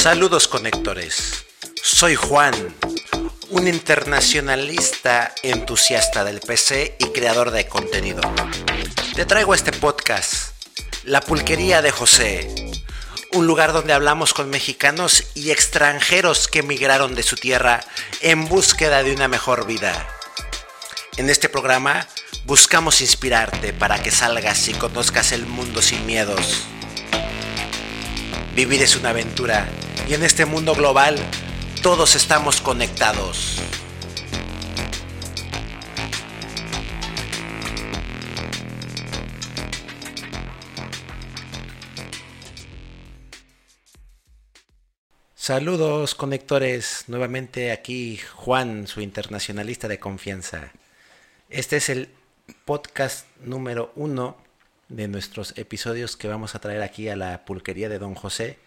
Saludos conectores, soy Juan, un internacionalista entusiasta del PC y creador de contenido. Te traigo este podcast, La Pulquería de José, un lugar donde hablamos con mexicanos y extranjeros que emigraron de su tierra en búsqueda de una mejor vida. En este programa buscamos inspirarte para que salgas y conozcas el mundo sin miedos. Vivir es una aventura y en este mundo global todos estamos conectados. Saludos conectores, nuevamente aquí Juan, su internacionalista de confianza. Este es el podcast número uno de nuestros episodios que vamos a traer aquí a la pulquería de Don José,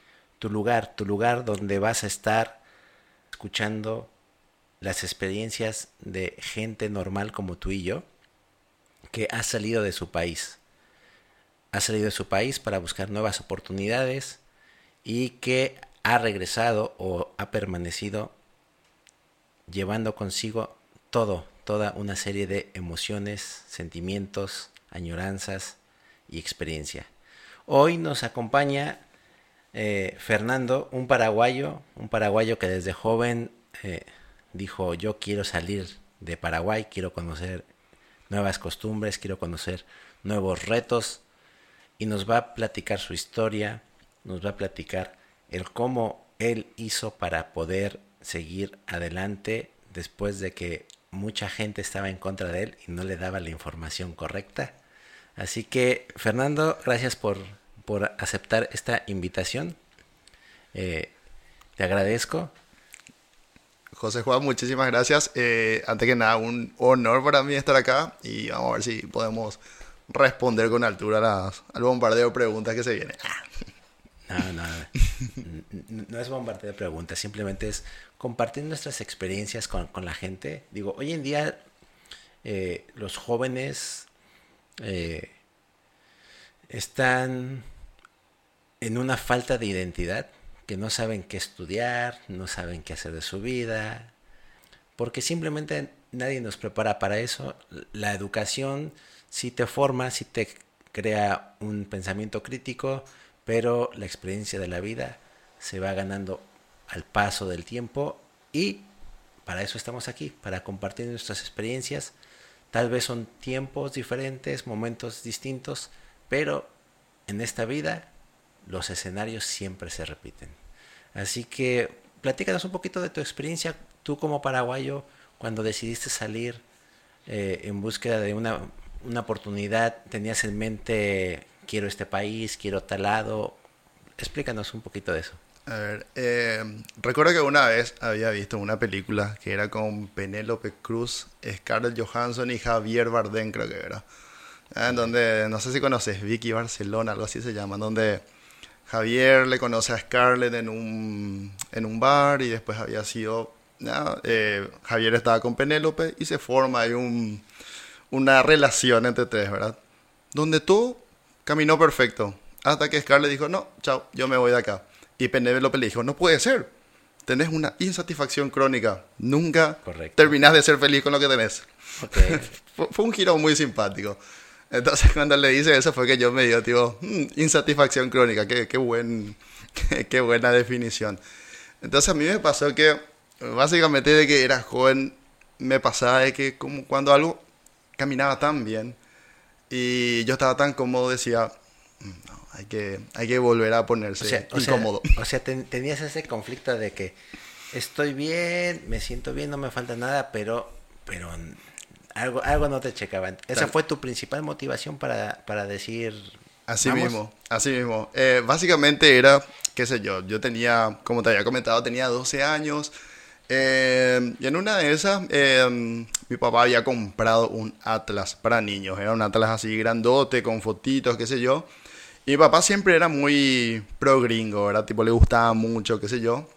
tu lugar, tu lugar donde vas a estar escuchando las experiencias de gente normal como tú y yo, que ha salido de su país. Ha salido de su país para buscar nuevas oportunidades y que ha regresado o ha permanecido llevando consigo todo, toda una serie de emociones, sentimientos, añoranzas y experiencia. Hoy nos acompaña eh, Fernando, un paraguayo, un paraguayo que desde joven eh, dijo yo quiero salir de Paraguay, quiero conocer nuevas costumbres, quiero conocer nuevos retos y nos va a platicar su historia, nos va a platicar el cómo él hizo para poder seguir adelante después de que mucha gente estaba en contra de él y no le daba la información correcta. Así que, Fernando, gracias por, por aceptar esta invitación. Eh, te agradezco. José Juan, muchísimas gracias. Eh, antes que nada, un honor para mí estar acá y vamos a ver si podemos responder con altura al bombardeo de preguntas que se viene. No, no, no es bombardeo de preguntas, simplemente es compartir nuestras experiencias con, la gente. Digo, hoy en día eh, los jóvenes eh, están en una falta de identidad, que no saben qué estudiar, no saben qué hacer de su vida, porque simplemente nadie nos prepara para eso. La educación sí te forma, sí te crea un pensamiento crítico, pero la experiencia de la vida se va ganando al paso del tiempo y para eso estamos aquí, para compartir nuestras experiencias. Tal vez son tiempos diferentes, momentos distintos, pero en esta vida los escenarios siempre se repiten. Así que platícanos un poquito de tu experiencia, tú como paraguayo, cuando decidiste salir eh, en búsqueda de una, una oportunidad, tenías en mente quiero este país, quiero tal lado. Explícanos un poquito de eso. A ver, eh, recuerdo que una vez había visto una película que era con Penélope Cruz, Scarlett Johansson y Javier Bardem, creo que era. Ah, en donde, no sé si conoces, Vicky Barcelona, algo así se llama, donde Javier le conoce a Scarlett en un, en un bar y después había sido, eh, Javier estaba con Penélope y se forma ahí un, una relación entre tres, ¿verdad? Donde todo caminó perfecto, hasta que Scarlett dijo, no, chao, yo me voy de acá. Y Penélope le dijo, no puede ser. Tenés una insatisfacción crónica. Nunca terminás de ser feliz con lo que tenés. fue, un giro muy simpático. Entonces cuando le dice eso fue que yo me dio, tipo, hmm, insatisfacción crónica. Qué, qué, buen, qué, buena definición. Entonces a mí me pasó que, básicamente de que era joven, me pasaba de que como cuando algo caminaba tan bien y yo estaba tan cómodo, decía, hmm, hay que, hay que volver a ponerse incómodo. O sea, tenías ese conflicto de que estoy bien, me siento bien, no me falta nada, pero, pero algo, algo no te checaba. Esa fue tu principal motivación para, para decir... Así mismo, así mismo. Eh, básicamente era, qué sé yo, yo tenía, como te había comentado, tenía 12 años. Eh, y en una de esas, eh, mi papá había comprado un Atlas para niños. Era un Atlas así grandote, con fotitos, qué sé yo. Y mi papá siempre era muy pro gringo, ¿verdad? Tipo, le gustaba mucho, qué sé yo.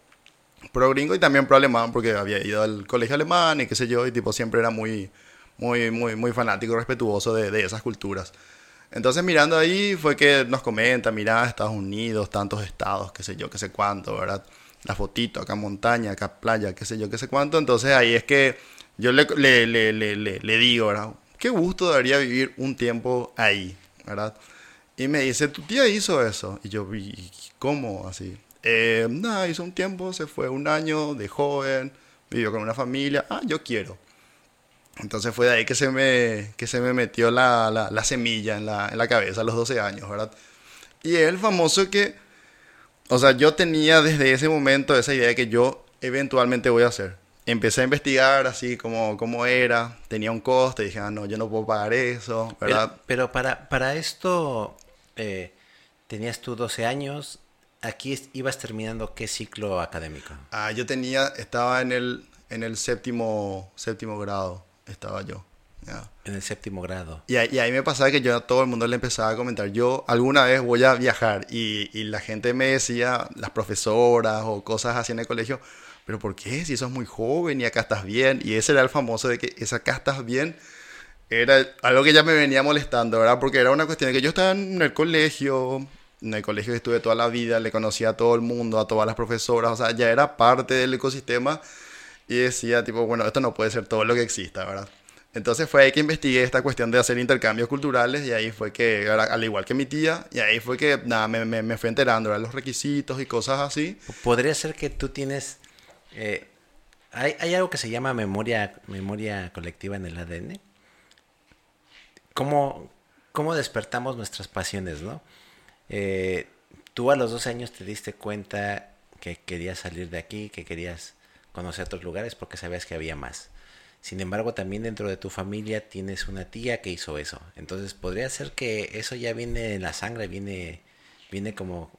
Pro gringo y también pro alemán, porque había ido al colegio alemán y qué sé yo, y tipo, siempre era muy, muy, muy, muy fanático, respetuoso de, de esas culturas. Entonces, mirando ahí, fue que nos comenta, mira, Estados Unidos, tantos estados, qué sé yo, qué sé cuánto, ¿verdad? la fotito, acá montaña, acá playa, qué sé yo, qué sé cuánto. Entonces ahí es que yo le, le, le, le, le digo, ¿verdad? Qué gusto daría vivir un tiempo ahí, ¿verdad? Y me dice, tu tía hizo eso. Y yo vi, ¿cómo así? Eh, nada, hizo un tiempo, se fue un año de joven, vivió con una familia. Ah, yo quiero. Entonces fue de ahí que se me, que se me metió la, la, la semilla en la, en la cabeza a los 12 años, ¿verdad? Y el famoso que, o sea, yo tenía desde ese momento esa idea de que yo eventualmente voy a hacer. Empecé a investigar así como cómo era, tenía un coste, dije, ah, no, yo no puedo pagar eso, ¿verdad? Pero, pero para, para esto, eh, tenías tú 12 años, aquí ibas terminando qué ciclo académico? Ah, yo tenía, estaba en el, en el séptimo, séptimo grado, estaba yo. En el séptimo grado. Y, y, ahí me pasaba que yo a todo el mundo le empezaba a comentar, yo alguna vez voy a viajar y, y la gente me decía, las profesoras o cosas así en el colegio, pero ¿por qué? Si sos muy joven y acá estás bien. Y ese era el famoso de que esa acá estás bien era algo que ya me venía molestando, ¿verdad? Porque era una cuestión de que yo estaba en el colegio, en el colegio que estuve toda la vida, le conocía a todo el mundo, a todas las profesoras, o sea, ya era parte del ecosistema y decía, tipo, bueno, esto no puede ser todo lo que exista, ¿verdad? Entonces fue ahí que investigué esta cuestión de hacer intercambios culturales y ahí fue que, al igual que mi tía, y ahí fue que, nada, me, me, me fui enterando, ¿verdad? Los requisitos y cosas así. Podría ser que tú tienes eh, hay, hay, algo que se llama memoria, memoria colectiva en el ADN. ¿Cómo, cómo despertamos nuestras pasiones, no? Eh, tú a los 12 años te diste cuenta que querías salir de aquí, que querías conocer otros lugares porque sabías que había más. Sin embargo, también dentro de tu familia tienes una tía que hizo eso. Entonces, podría ser que eso ya viene en la sangre, viene, viene como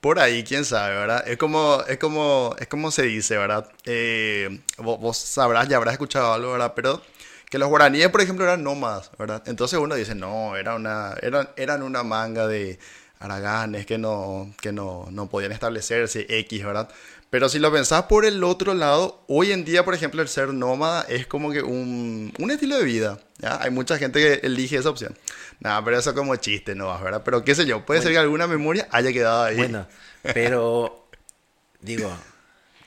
por ahí, quién sabe, ¿verdad? Es como, es como, es como se dice, ¿verdad? Eh, vos, sabrás, ya habrás escuchado algo, ¿verdad? Pero que los guaraníes, por ejemplo, eran nómadas, ¿verdad? Entonces uno dice, no, era una, eran, eran una manga de araganes que no, que no, no podían establecerse, X, ¿verdad? Pero si lo pensás por el otro lado, hoy en día, por ejemplo, el ser nómada es como que un, un estilo de vida. ¿ya? Hay mucha gente que elige esa opción. Nada, pero eso como chiste, ¿no? ¿verdad? Pero qué sé yo, puede ser que alguna memoria haya quedado ahí. Bueno, pero digo,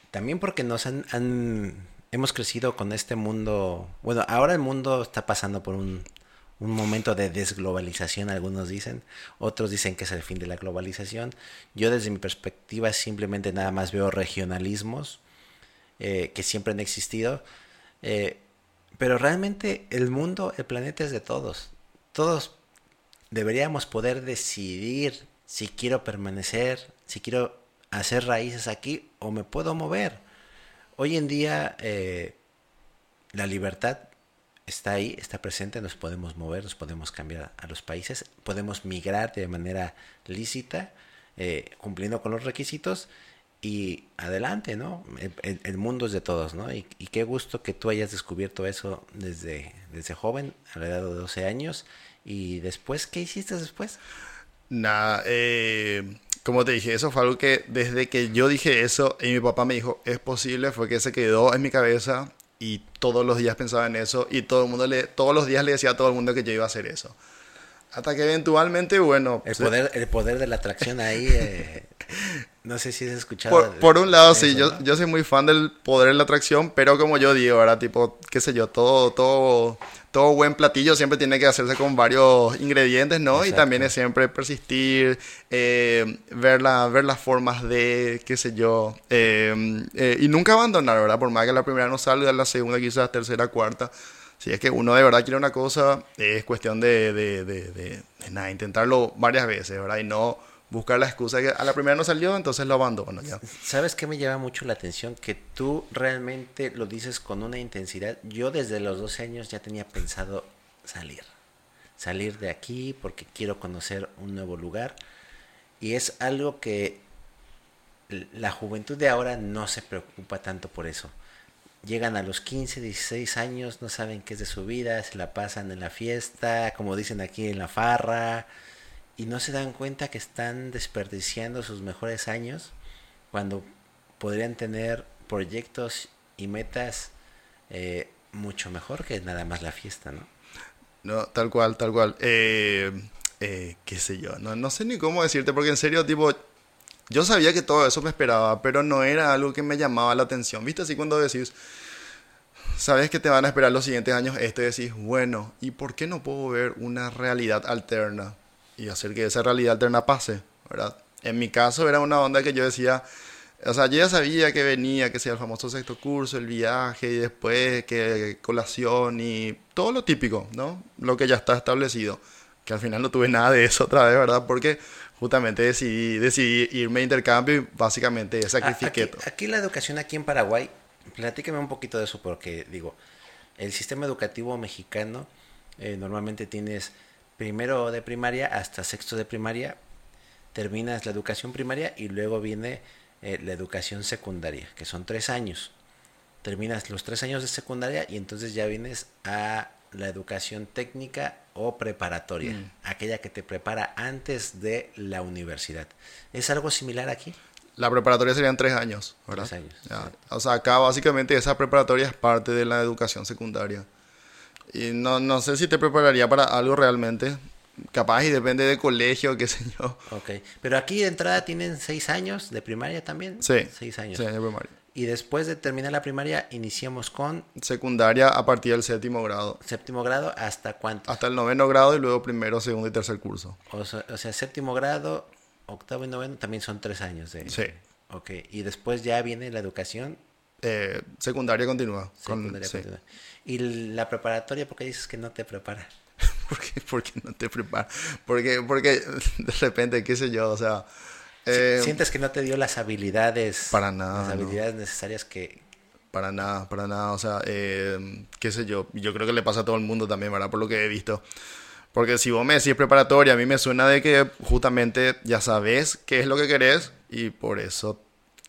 también porque nos han, han, hemos crecido con este mundo. Bueno, ahora el mundo está pasando por un un momento de desglobalización, algunos dicen, otros dicen que es el fin de la globalización. Yo desde mi perspectiva simplemente nada más veo regionalismos eh, que siempre han existido, eh, pero realmente el mundo, el planeta es de todos. Todos deberíamos poder decidir si quiero permanecer, si quiero hacer raíces aquí o me puedo mover. Hoy en día eh, la libertad está ahí, está presente, nos podemos mover, nos podemos cambiar a los países, podemos migrar de manera lícita, eh, cumpliendo con los requisitos y adelante, ¿no? El, mundo es de todos, ¿no? Y, qué gusto que tú hayas descubierto eso desde, desde joven, a la edad de 12 años. Y después, ¿qué hiciste después? Nada, eh, como te dije, eso fue algo que desde que yo dije eso y mi papá me dijo, es posible, fue que se quedó en mi cabeza y todos los días pensaba en eso y todo el mundo le, todos los días le decía a todo el mundo que yo iba a hacer eso. Hasta que eventualmente, bueno... El poder, el poder de la atracción ahí, eh, no sé si has escuchado. Por, un lado, sí, yo, yo soy muy fan del poder de la atracción, pero como yo digo, ahora tipo, qué sé yo, todo, todo todo buen platillo siempre tiene que hacerse con varios ingredientes, ¿no? Y también es siempre persistir, eh, ver, la, ver las formas de, qué sé yo, eh, eh, y nunca abandonar, ¿verdad? Por más que la primera no salga, la segunda quizás, tercera, cuarta. Si es que uno de verdad quiere una cosa, es cuestión de, de, de, de nada, intentarlo varias veces, ¿verdad? Y no buscar la excusa que a la primera no salió, entonces lo abandono ya. ¿Sabes qué me llama mucho la atención? Que tú realmente lo dices con una intensidad. Yo desde los 12 años ya tenía pensado salir. Salir de aquí porque quiero conocer un nuevo lugar. Y es algo que la juventud de ahora no se preocupa tanto por eso. Llegan a los 15, 16 años, no saben qué es de su vida, se la pasan en la fiesta, como dicen aquí en la farra, y no se dan cuenta que están desperdiciando sus mejores años cuando podrían tener proyectos y metas eh, mucho mejor que nada más la fiesta, ¿no? No, tal cual, tal cual. Eh, eh, qué sé yo, no, no sé ni cómo decirte, porque en serio, tipo, yo sabía que todo eso me esperaba, pero no era algo que me llamaba la atención. ¿Viste? Así cuando decís, sabes que te van a esperar los siguientes años esto decís, bueno, ¿y por qué no puedo ver una realidad alterna y hacer que esa realidad alterna pase? ¿verdad? En mi caso era una onda que yo decía, o sea, yo ya sabía que venía, que sea el famoso sexto curso, el viaje y después que colación y todo lo típico, ¿no? Lo que ya está establecido. Que al final no tuve nada de eso otra vez, ¿verdad? Porque justamente decidí, decidí irme a intercambio y básicamente sacrifiqué aquí, aquí la educación aquí en Paraguay, platícame un poquito de eso porque digo, el sistema educativo mexicano eh, normalmente tienes primero de primaria hasta sexto de primaria, terminas la educación primaria y luego viene eh, la educación secundaria, que son tres años. Terminas los tres años de secundaria y entonces ya vienes a la educación técnica o preparatoria, mm. aquella que te prepara antes de la universidad. ¿Es algo similar aquí? La preparatoria serían tres años, ¿verdad? Tres años. O sea, acá básicamente esa preparatoria es parte de la educación secundaria. Y no, no sé si te prepararía para algo realmente. Capaz y depende de colegio, qué sé yo. Ok. Pero aquí de entrada tienen seis años de primaria también. Sí. Seis años. Sí, de primaria. Y después de terminar la primaria, iniciamos con... Secundaria a partir del séptimo grado. Séptimo grado, ¿hasta cuánto? Hasta el noveno grado y luego primero, segundo y tercer curso. O sea, séptimo grado, octavo y noveno también son tres años de... Sí. Ok. Y después ya viene la educación... Eh, secundaria continúa. Secundaria continúa. ¿Y la preparatoria por qué dices que no te prepara? ¿Por qué, no te prepara? Porque, porque de repente, qué sé yo, o sea... Eh, ¿Sientes que no te dio las habilidades? Para nada. Las habilidades necesarias que... Para nada, para nada. O sea, eh, qué sé yo. Yo creo que le pasa a todo el mundo también, ¿verdad? Por lo que he visto. Porque si vos me decís preparatoria, a mí me suena de que justamente ya sabes qué es lo que querés y por eso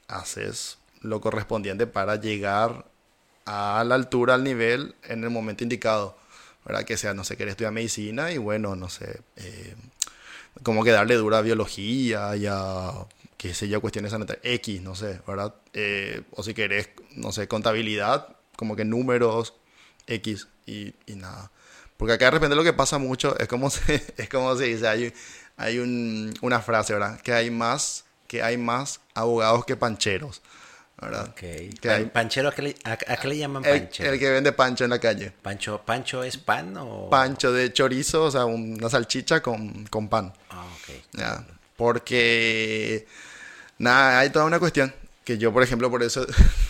haces lo correspondiente para llegar a la altura, al nivel, en el momento indicado. ¿Verdad? Que sea, no sé, querés estudiar medicina y bueno, no sé, eh, como que darle dura a biología y a, qué sé yo, cuestiones sanitarias, X, no sé, ¿verdad? Eh, o si querés, no sé, contabilidad, como que números, X y, y, nada. Porque acá de repente lo que pasa mucho es como se, es como se dice, hay, hay un, una frase, ¿verdad? Que hay más, que hay más abogados que pancheros. ¿Verdad? Okay. ¿Panchero ¿a qué, le, a, qué le llaman panchero? El, que vende pancho en la calle. ¿Pancho, pancho es pan o...? Pancho de chorizo, o sea, una salchicha con, con pan. Ah, ok. ¿Ya? Porque, nada, hay toda una cuestión que yo, por ejemplo, por eso,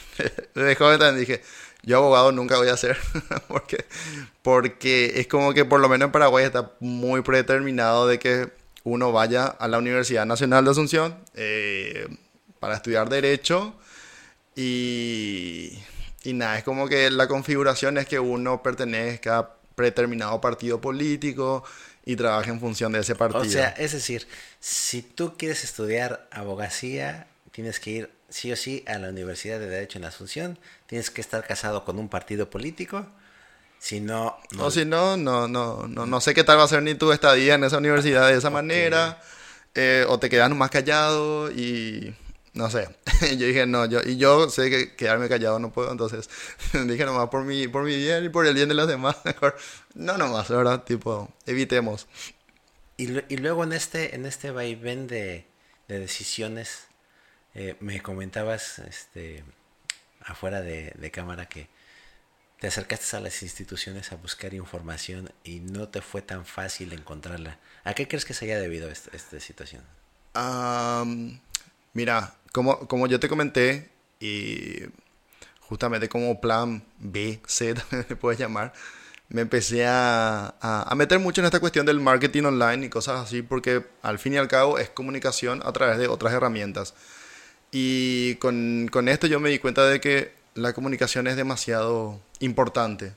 de joven también dije, yo abogado nunca voy a ser, porque, porque es como que por lo menos en Paraguay está muy predeterminado de que uno vaya a la Universidad Nacional de Asunción eh, para estudiar Derecho y, y nada, es como que la configuración es que uno pertenezca a predeterminado partido político y trabaje en función de ese partido. O sea, es decir, si tú quieres estudiar abogacía, tienes que ir sí o sí a la Universidad de Derecho en Asunción, tienes que estar casado con un partido político, si no... No, o si no, no, no, no, no sé qué tal va a ser ni tu estadía en esa universidad de esa manera, eh, o te quedas más callado y no sé, yo dije no, yo, y yo sé que quedarme callado no puedo, entonces dije nomás por mi, por mi bien y por el bien de los demás, mejor no nomás, ¿verdad? Tipo, evitemos. Y, y luego en este, en este vaivén de, de decisiones, eh, me comentabas este, afuera de, de cámara que te acercaste a las instituciones a buscar información y no te fue tan fácil encontrarla. ¿A qué crees que se haya debido esta, esta situación? Mira, como, como yo te comenté, y justamente como plan B, C, también le puedes llamar, me empecé a, a, meter mucho en esta cuestión del marketing online y cosas así, porque al fin y al cabo es comunicación a través de otras herramientas. Y con, con esto yo me di cuenta de que la comunicación es demasiado importante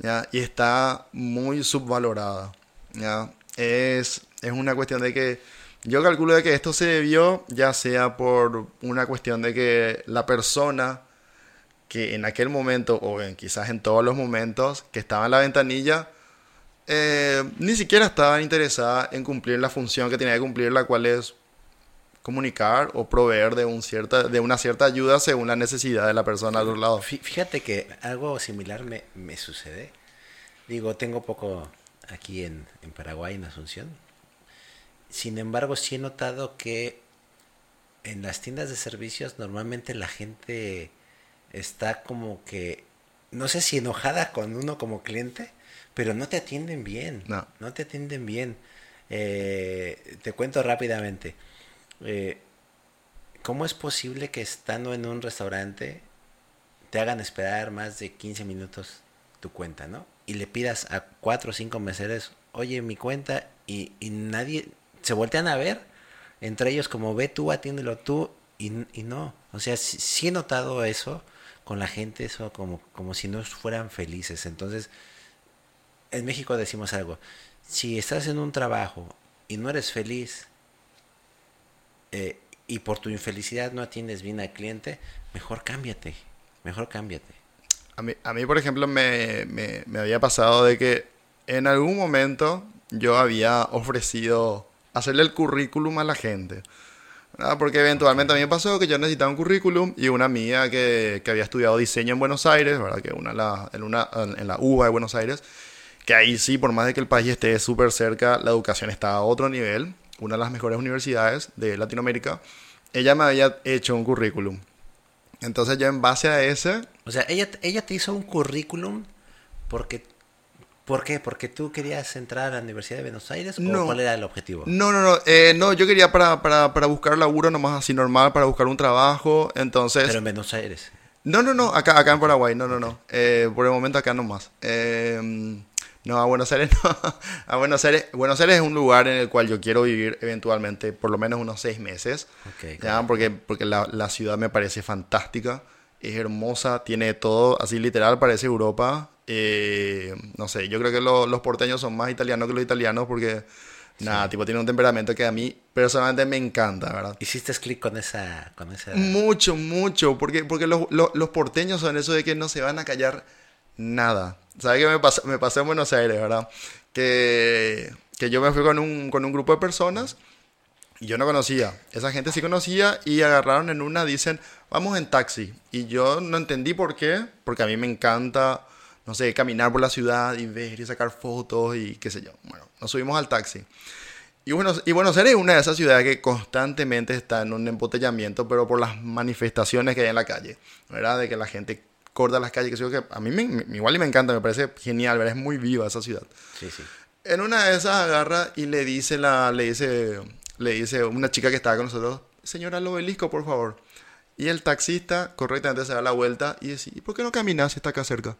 ¿ya? y está muy subvalorada. ¿ya? Es, es una cuestión de que yo calculo de que esto se debió ya sea por una cuestión de que la persona que en aquel momento, o quizás en todos los momentos que estaba en la ventanilla, eh, ni siquiera estaba interesada en cumplir la función que tenía que cumplir, la cual es comunicar o proveer de, un cierta, de una cierta ayuda según la necesidad de la persona al otro lado. Fíjate que algo similar me, me sucede. Digo, tengo poco aquí en, en Paraguay, en Asunción, sin embargo, sí he notado que en las tiendas de servicios normalmente la gente está como que, no sé si enojada con uno como cliente, pero no te atienden bien. No. No te atienden bien. Eh, te cuento rápidamente. Eh, ¿Cómo es posible que estando en un restaurante te hagan esperar más de 15 minutos tu cuenta, ¿no? Y le pidas a cuatro o cinco meseros, oye, mi cuenta, y, y nadie se voltean a ver, entre ellos como ve tú, atiéndelo tú, y, y no. O sea, sí, he notado eso con la gente, eso como, como si no fueran felices. Entonces, en México decimos algo, si estás en un trabajo y no eres feliz, eh, y por tu infelicidad no atiendes bien al cliente, mejor cámbiate, mejor cámbiate. A mí, a mí por ejemplo, me, me, me había pasado de que en algún momento yo había ofrecido hacerle el currículum a la gente. ¿verdad? Porque eventualmente a mí me pasó que yo necesitaba un currículum y una amiga que, que había estudiado diseño en Buenos Aires, ¿verdad? que una, la, en, una, en la UBA de Buenos Aires, que ahí sí, por más de que el país esté súper cerca, la educación está a otro nivel, una de las mejores universidades de Latinoamérica, ella me había hecho un currículum. Entonces yo en base a ese, O sea, ella, ella te hizo un currículum porque... ¿Por qué? ¿Porque tú querías entrar a la Universidad de Buenos Aires? ¿O No. cuál era el objetivo? No, no, no. eh, no, yo quería para, para, para buscar laburo nomás así normal, para buscar un trabajo. Entonces. Pero en Buenos Aires. No, no, no. Acá, acá en Paraguay. No, no, no. Eh, por el momento acá nomás. Eh, no, a Buenos Aires no. A Buenos Aires. Buenos Aires es un lugar en el cual yo quiero vivir eventualmente por lo menos unos seis meses. Ok, ¿ya? Porque, porque la, la ciudad me parece fantástica. Es hermosa. Tiene todo así literal. Parece Europa. Eh, no sé. Yo creo que lo- los porteños son más italianos que los italianos porque. Nada, tipo, tiene un temperamento que a mí personalmente me encanta, ¿verdad? Hiciste clic con esa... Con esa... Mucho, mucho, porque, porque los, los, los porteños son eso de que no se van a callar nada. ¿Sabes qué me pasó, me pasó en Buenos Aires, verdad? Que, que yo me fui con un, con un grupo de personas y yo no conocía. Esa gente sí conocía y agarraron en una, dicen, vamos en taxi. Y yo no entendí por qué, porque a mí me encanta, no sé, caminar por la ciudad y ver y sacar fotos y qué sé yo. Bueno, nos subimos al taxi. Y Buenos, y Buenos Aires es una de esas ciudades que constantemente está en un embotellamiento, pero por las manifestaciones que hay en la calle, ¿verdad? De que la gente corta las calles, que, sé yo, que a mí me, me- igual y me encanta, me parece genial, ¿verdad? Es muy viva esa ciudad. Sí, sí. En una de esas agarra y le dice la, le dice, le dice una chica que estaba con nosotros, señora al obelisco, por favor. Y el taxista correctamente se da la vuelta y dice, ¿y por qué no caminas si está acá cerca?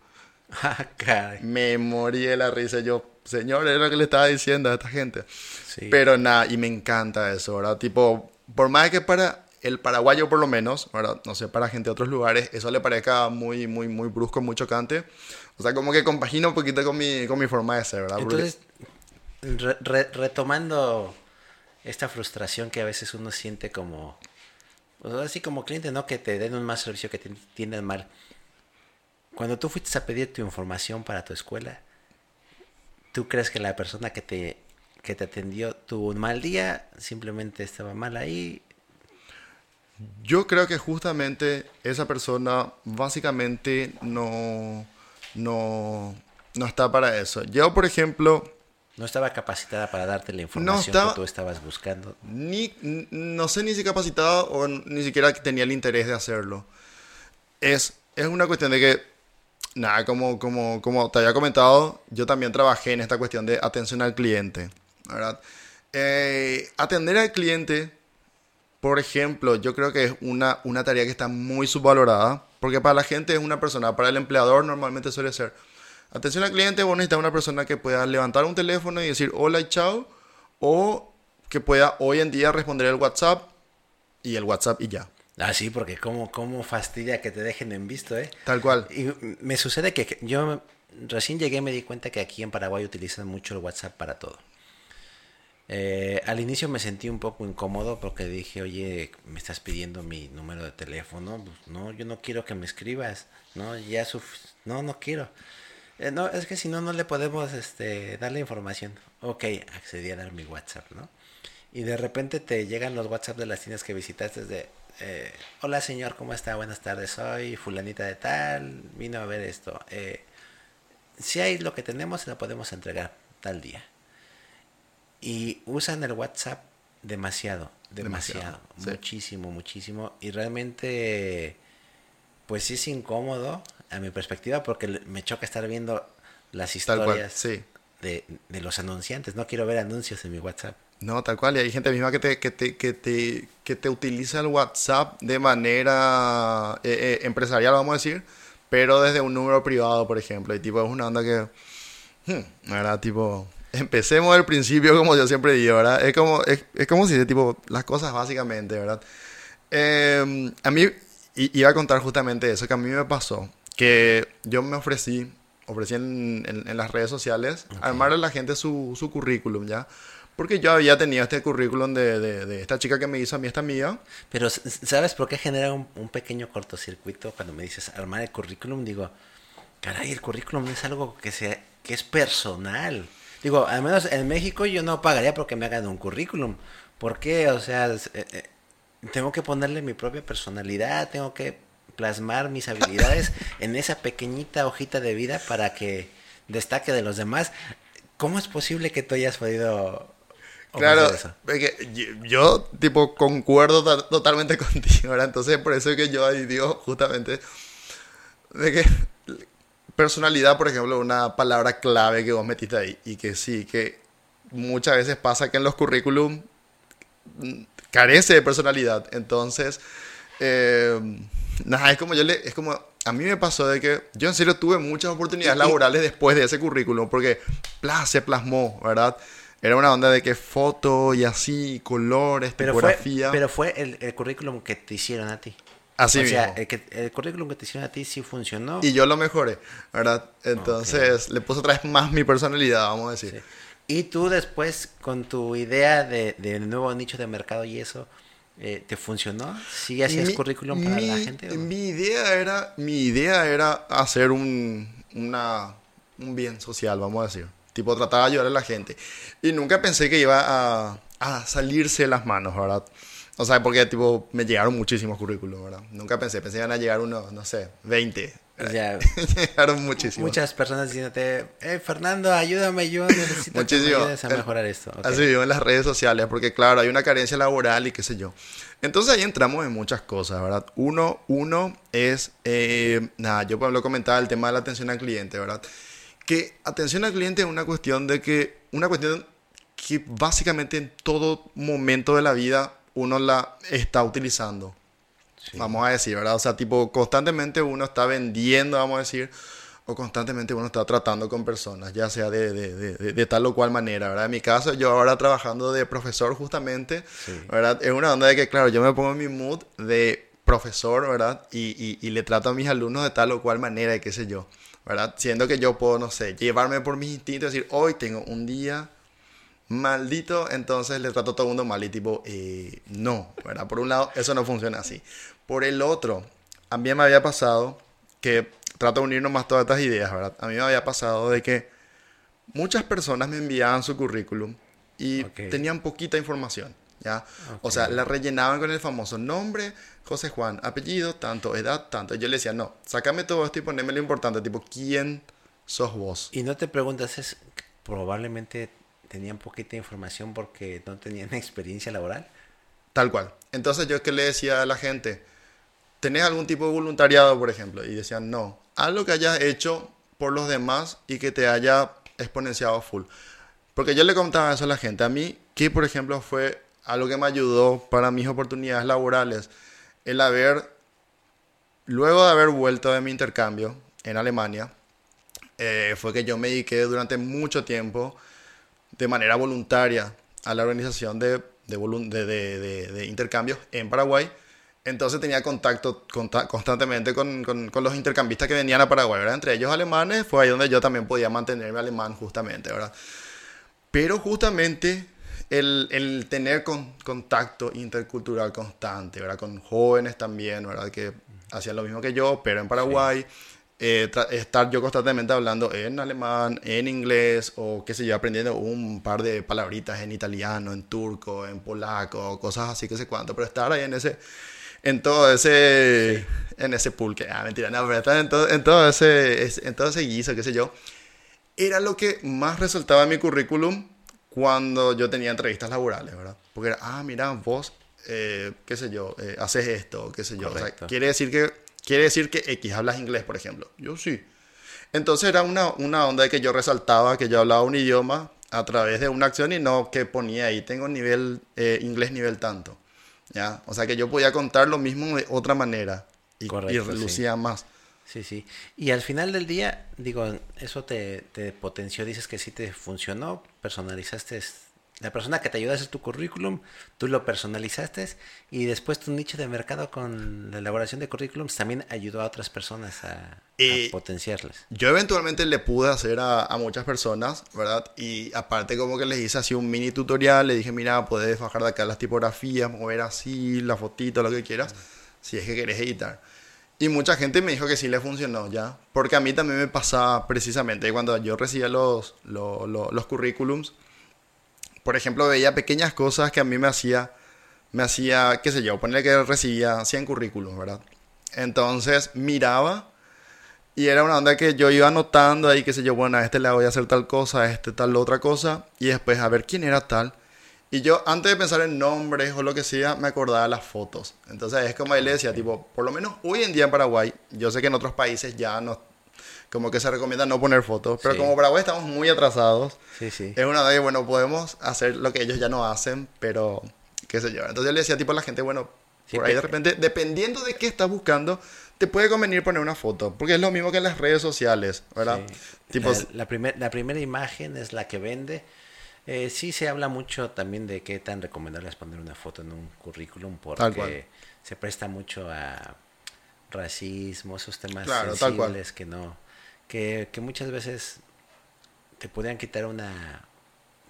Ah, caray. Me morí de la risa yo, señor, era lo que le estaba diciendo a esta gente. Sí. Pero nada, y me encanta eso, ¿verdad? Tipo, por más que para el paraguayo por lo menos, ¿verdad? No sé, para gente de otros lugares, eso le parezca muy, muy, muy brusco, muy chocante. O sea, como que compagina un poquito con mi, con mi forma de ser, ¿verdad? Entonces, re- re- retomando esta frustración que a veces uno siente como, pues, así como cliente, ¿no? Que te den un mal servicio, que te entiendan mal. Cuando tú fuiste a pedir tu información para tu escuela, ¿tú crees que la persona que te, que te atendió tuvo un mal día? ¿Simplemente estaba mal ahí? Yo creo que justamente esa persona básicamente no, no, no está para eso. Yo, por ejemplo, No estaba capacitada para darte la información estaba- que tú estabas buscando. ni, no sé ni si capacitado o ni siquiera tenía el interés de hacerlo. Es, es una cuestión de que, nada, como, como, como te había comentado, yo también trabajé en esta cuestión de atención al cliente, ¿verdad? Eh, atender al cliente, por ejemplo, yo creo que es una, una tarea que está muy subvalorada, porque para la gente es una persona, para el empleador normalmente suele ser, atención al cliente, vos necesitas una persona que pueda levantar un teléfono y decir hola y chao, o que pueda hoy en día responder el WhatsApp y el WhatsApp y ya. Ah, sí, porque cómo, cómo fastidia que te dejen en visto, ¿eh? Tal cual. Y me sucede que yo recién llegué y me di cuenta que aquí en Paraguay utilizan mucho el WhatsApp para todo. Eh, al inicio me sentí un poco incómodo porque dije, oye, me estás pidiendo mi número de teléfono. Pues, no, yo no quiero que me escribas. No, ya suf- no, no quiero. "Eh, no, es que si no, no le podemos este, dar la información. Ok, accedí a dar mi WhatsApp, ¿no? Y de repente te llegan los WhatsApp de las tiendas que visitaste de, eh, hola señor, ¿cómo está? Buenas tardes, soy fulanita de tal, vino a ver esto. Eh, si hay lo que tenemos, se lo podemos entregar tal día. Y usan el WhatsApp demasiado. Demasiado, Demasiado, sí. muchísimo, muchísimo. Y realmente, pues sí es incómodo a mi perspectiva porque me choca estar viendo las cual, historias sí. de, de los anunciantes. No quiero ver anuncios en mi WhatsApp. No, tal cual. Y hay gente misma que te, que te, que te, que te utiliza el WhatsApp de manera eh, eh, empresarial, vamos a decir, pero desde un número privado, por ejemplo. Y tipo, es una onda que, hmm, ¿verdad? Tipo, empecemos del principio, como yo siempre digo, ¿verdad? Es como, es, es como si, tipo, las cosas básicamente, ¿verdad? Eh, a mí, iba a contar justamente eso, que a mí me pasó, que yo me ofrecí, ofrecí en, en- en las redes sociales, armarle a la gente su, su currículum, ¿ya? Porque yo había tenido este currículum de, de- de esta chica que me hizo a mí esta amiga. Pero, ¿sabes por qué genera un, un pequeño cortocircuito cuando me dices armar el currículum? Digo, caray, el currículum es algo que, se, que es personal. Digo, al menos en México yo no pagaría porque me hagan un currículum. ¿Por qué? O sea, eh, eh, tengo que ponerle mi propia personalidad, tengo que plasmar mis habilidades en esa pequeñita hojita de vida para que destaque de los demás. ¿Cómo es posible que tú hayas podido Claro, ofrecer eso? es que yo, tipo, concuerdo to- totalmente contigo, ¿verdad? Entonces, por eso es que yo ahí digo justamente de que personalidad, por ejemplo, una palabra clave que vos metiste ahí y que sí, que muchas veces pasa que en los currículum carece de personalidad. Entonces, eh, nada, es como yo le, es como, a mí me pasó de que yo en serio tuve muchas oportunidades laborales después de ese currículum, porque pla, se plasmó, ¿verdad? Era una onda de que foto y así, colores, Pero fue, pero fue el, el currículum que te hicieron a ti. así o sea, el, que, el currículum que te hicieron a ti sí funcionó. Y yo lo mejoré, ¿verdad? Entonces le puse otra vez más mi personalidad, vamos a decir. Sí. Y tú después, con tu idea de, nuevo nicho de mercado y eso, eh, ¿te funcionó? ¿Sí hacías Mi- currículum para la gente? o? Mi idea era, mi idea era hacer un, una, un bien social, vamos a decir. Tipo, tratar de ayudar a la gente. Y nunca pensé que iba a, a salirse de las manos, ¿verdad? O sea, porque, tipo, me llegaron muchísimos currículos, ¿verdad? Nunca pensé, pensé que iban a llegar unos, no sé, 20. O sea, llegaron muchísimos. muchas personas diciéndote, eh, Fernando, ayúdame, yo necesito que me Muchísimo. ayudes a mejorar esto. Ok. Así vivo en las redes sociales, porque claro, hay una carencia laboral y qué sé yo. Entonces ahí entramos en muchas cosas, ¿verdad? Uno, uno es, eh, nada, yo por ejemplo comentaba el tema de la atención al cliente, ¿verdad? Que atención al cliente es una cuestión de que, una cuestión que básicamente en todo momento de la vida uno la está utilizando. Sí. Vamos a decir, ¿verdad? O sea, tipo, constantemente uno está vendiendo, vamos a decir, o constantemente uno está tratando con personas, ya sea de, de- de- de- tal o cual manera, ¿verdad? En mi caso, yo ahora trabajando de profesor justamente, Sí. ¿verdad? Es una onda de que, claro, yo me pongo en mi mood de profesor, ¿verdad? Y, y- y le trato a mis alumnos de tal o cual manera, y qué sé yo, ¿verdad? Siendo que yo puedo, no sé, llevarme por mis instintos y decir, hoy tengo un día maldito, entonces le trato a todo el mundo mal y tipo, eh, no, ¿verdad? Por un lado, eso no funciona así. Por el otro, a mí me había pasado que trato de unir nomás todas estas ideas, ¿verdad? A mí me había pasado de que muchas personas me enviaban su currículum y tenían poquita información, ¿ya? O sea, la rellenaban con el famoso nombre, José Juan, apellido, tanto, edad, tanto. Yo le decía, no, sácame todo esto y poneme lo importante, tipo, ¿quién sos vos? Y no te preguntas, es probablemente tenían poquita información porque no tenían experiencia laboral. Tal cual. Entonces yo que le decía a la gente, ¿tenés algún tipo de voluntariado, por ejemplo? Y decían, no, algo que hayas hecho por los demás y que te haya exponenciado full. Porque yo le contaba eso a la gente. A mí, que por ejemplo fue algo que me ayudó para mis oportunidades laborales, el haber, luego de haber vuelto de mi intercambio en Alemania, eh, fue que yo me dediqué durante mucho tiempo de manera voluntaria a la organización de, de, intercambios en Paraguay. Entonces tenía contacto conta- constantemente con, con- con los intercambistas que venían a Paraguay, ¿verdad? Entre ellos alemanes, fue ahí donde yo también podía mantenerme alemán justamente, ¿verdad? Pero justamente el, el tener con- contacto intercultural constante, ¿verdad? Con jóvenes también, ¿verdad? Que hacían lo mismo que yo, pero en Paraguay. eh, tra- estar yo constantemente hablando en alemán, en inglés, o qué sé yo, aprendiendo un par de palabritas en italiano, en turco, en polaco, cosas así que sé cuánto, pero estar ahí en ese, en todo ese, en ese pulque, ah, mentira, no, pero estar en todo, en todo ese, es- en todo ese guiso, qué sé yo, era lo que más resaltaba en mi currículum cuando yo tenía entrevistas laborales, ¿verdad? Porque era, ah, mira, vos eh, qué sé yo, eh, haces esto, qué sé yo. O sea, quiere decir que, quiere decir que X, hablas inglés, por ejemplo. Yo sí. Entonces era una, una onda de que yo resaltaba que yo hablaba un idioma a través de una acción y no que ponía ahí, tengo nivel eh, inglés nivel tanto. ¿ya? O sea que yo podía contar lo mismo de otra manera y, Correcto, lucía más. Sí, sí. Y al final del día, digo, eso te, te potenció, dices que sí te funcionó, personalizaste la persona que te ayuda a hacer tu currículum, tú lo personalizaste y después tu nicho de mercado con la elaboración de currículums también ayudó a otras personas a, potenciarles. Yo eventualmente le pude hacer a, muchas personas, ¿verdad? Y aparte como que les hice así un mini tutorial, le dije, mira, puedes bajar de acá las tipografías, mover así, la fotito, lo que quieras, si es que querés editar. Y mucha gente me dijo que sí le funcionó ya, porque a mí también me pasaba precisamente cuando yo recibía los, los, los currículums, por ejemplo, veía pequeñas cosas que a mí me hacía, me hacía, qué sé yo, ponerle que recibía 100 currículos, ¿verdad? Entonces miraba y era una onda que yo iba anotando ahí, qué sé yo, bueno, a este le voy a hacer tal cosa, a este tal otra cosa, y después a ver quién era tal. Y yo, antes de pensar en nombres o lo que sea, me acordaba las fotos. Entonces es como él decía, tipo, por lo menos hoy en día en Paraguay, yo sé que en otros países ya no, como que se recomienda no poner fotos, pero como Paraguay estamos muy atrasados, sí, sí. es una de bueno, podemos hacer lo que ellos ya no hacen, pero qué sé yo. Entonces yo le decía tipo a la gente, bueno, por ahí de repente, dependiendo de qué estás buscando, te puede convenir poner una foto, porque es lo mismo que en las redes sociales, ¿verdad? Tipo, la, la, la primera imagen es la que vende. Eh, sí se habla mucho también de qué tan recomendable es poner una foto en un currículum, porque se presta mucho a racismo, esos temas sensibles que no que, muchas veces te podrían quitar una,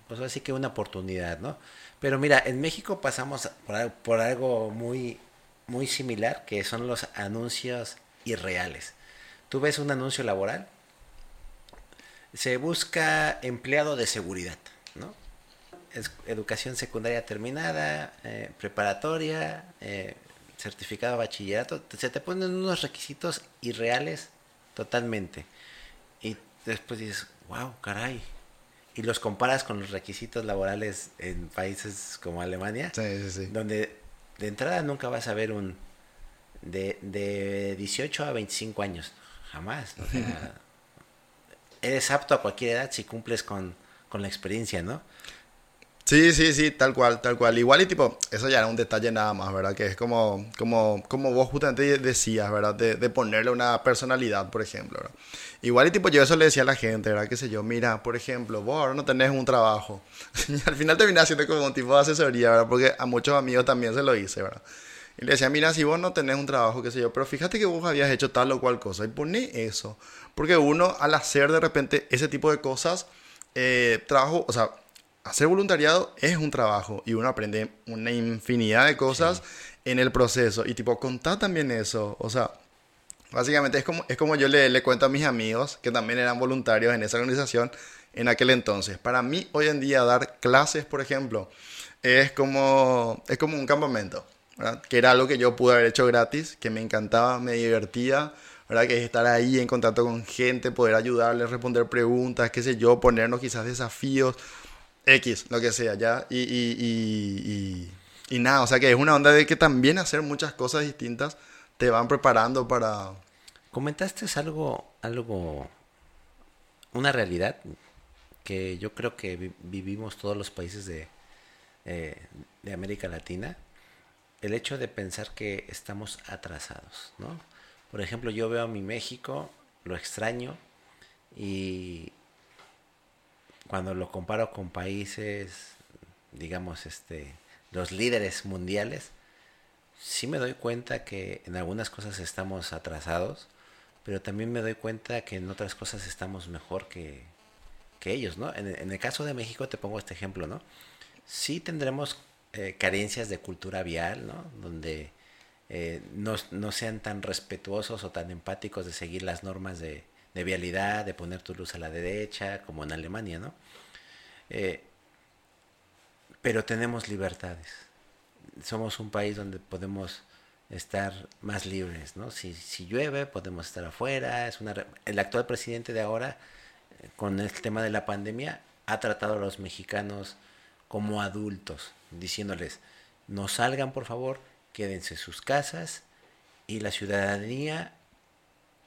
pues así que una oportunidad, ¿no? Pero mira, en México pasamos por, algo muy, muy similar, que son los anuncios irreales. Tú ves un anuncio laboral, se busca empleado de seguridad, educación secundaria terminada, eh, preparatoria, eh, certificado de bachillerato, se te ponen unos requisitos irreales totalmente. Y después dices, wow, caray. Y los comparas con los requisitos laborales en países como Alemania, donde de entrada nunca vas a ver un de, de 18 a 25 años. Jamás. O sea, eres apto a cualquier edad si cumples con, con la experiencia, ¿no? Sí, sí, sí, tal cual, tal cual. Igual y tipo, eso ya era un detalle nada más, ¿verdad? Que es como, como, como vos justamente decías, ¿verdad? De, de ponerle una personalidad, por ejemplo, ¿verdad? Igual y tipo yo eso le decía a la gente, ¿verdad? Que sé yo, mira, por ejemplo, vos ahora no tenés un trabajo. y al final terminé haciendo como un tipo de asesoría, ¿verdad? Porque a muchos amigos también se lo hice, ¿verdad? Y le decía, mira, si vos no tenés un trabajo, qué sé yo, pero fíjate que vos habías hecho tal o cual cosa y poné eso. Porque uno al hacer de repente ese tipo de cosas, eh, trabajo, o sea, hacer voluntariado es un trabajo y uno aprende una infinidad de cosas en el proceso. Y tipo, contá también eso. O sea, básicamente es como, es como yo le, le cuento a mis amigos que también eran voluntarios en esa organización en aquel entonces. Para mí, hoy en día, dar clases, por ejemplo, es como, es como un campamento. Que era algo que yo pude haber hecho gratis, que me encantaba, me divertía. ¿verdad? Que es estar ahí en contacto con gente, poder ayudarles, responder preguntas, qué sé yo, ponernos quizás desafíos. X, lo que sea, ya. Y, y, y, y, nada, o sea que es una onda de que también hacer muchas cosas distintas te van preparando para... Comentaste algo, algo, una realidad que yo creo que vivimos todos los países de, eh, de América Latina, el hecho de pensar que estamos atrasados, ¿no? Por ejemplo, yo veo a mi México, lo extraño y cuando lo comparo con países, digamos, este, los líderes mundiales, sí me doy cuenta que en algunas cosas estamos atrasados, pero también me doy cuenta que en otras cosas estamos mejor que, ellos, ¿no? En, el caso de México te pongo este ejemplo, ¿no? Sí tendremos eh, carencias de cultura vial, ¿no? Donde eh, no, no, sean tan respetuosos o tan empáticos de seguir las normas de, de vialidad, de poner tu luz a la derecha, como en Alemania, ¿no? Eh, pero tenemos libertades. Somos un país donde podemos estar más libres, ¿no? Si, si llueve, podemos estar afuera. Es una, el actual presidente de ahora, eh, con el tema de la pandemia, ha tratado a los mexicanos como adultos, diciéndoles, no salgan por favor, quédense en sus casas y la ciudadanía,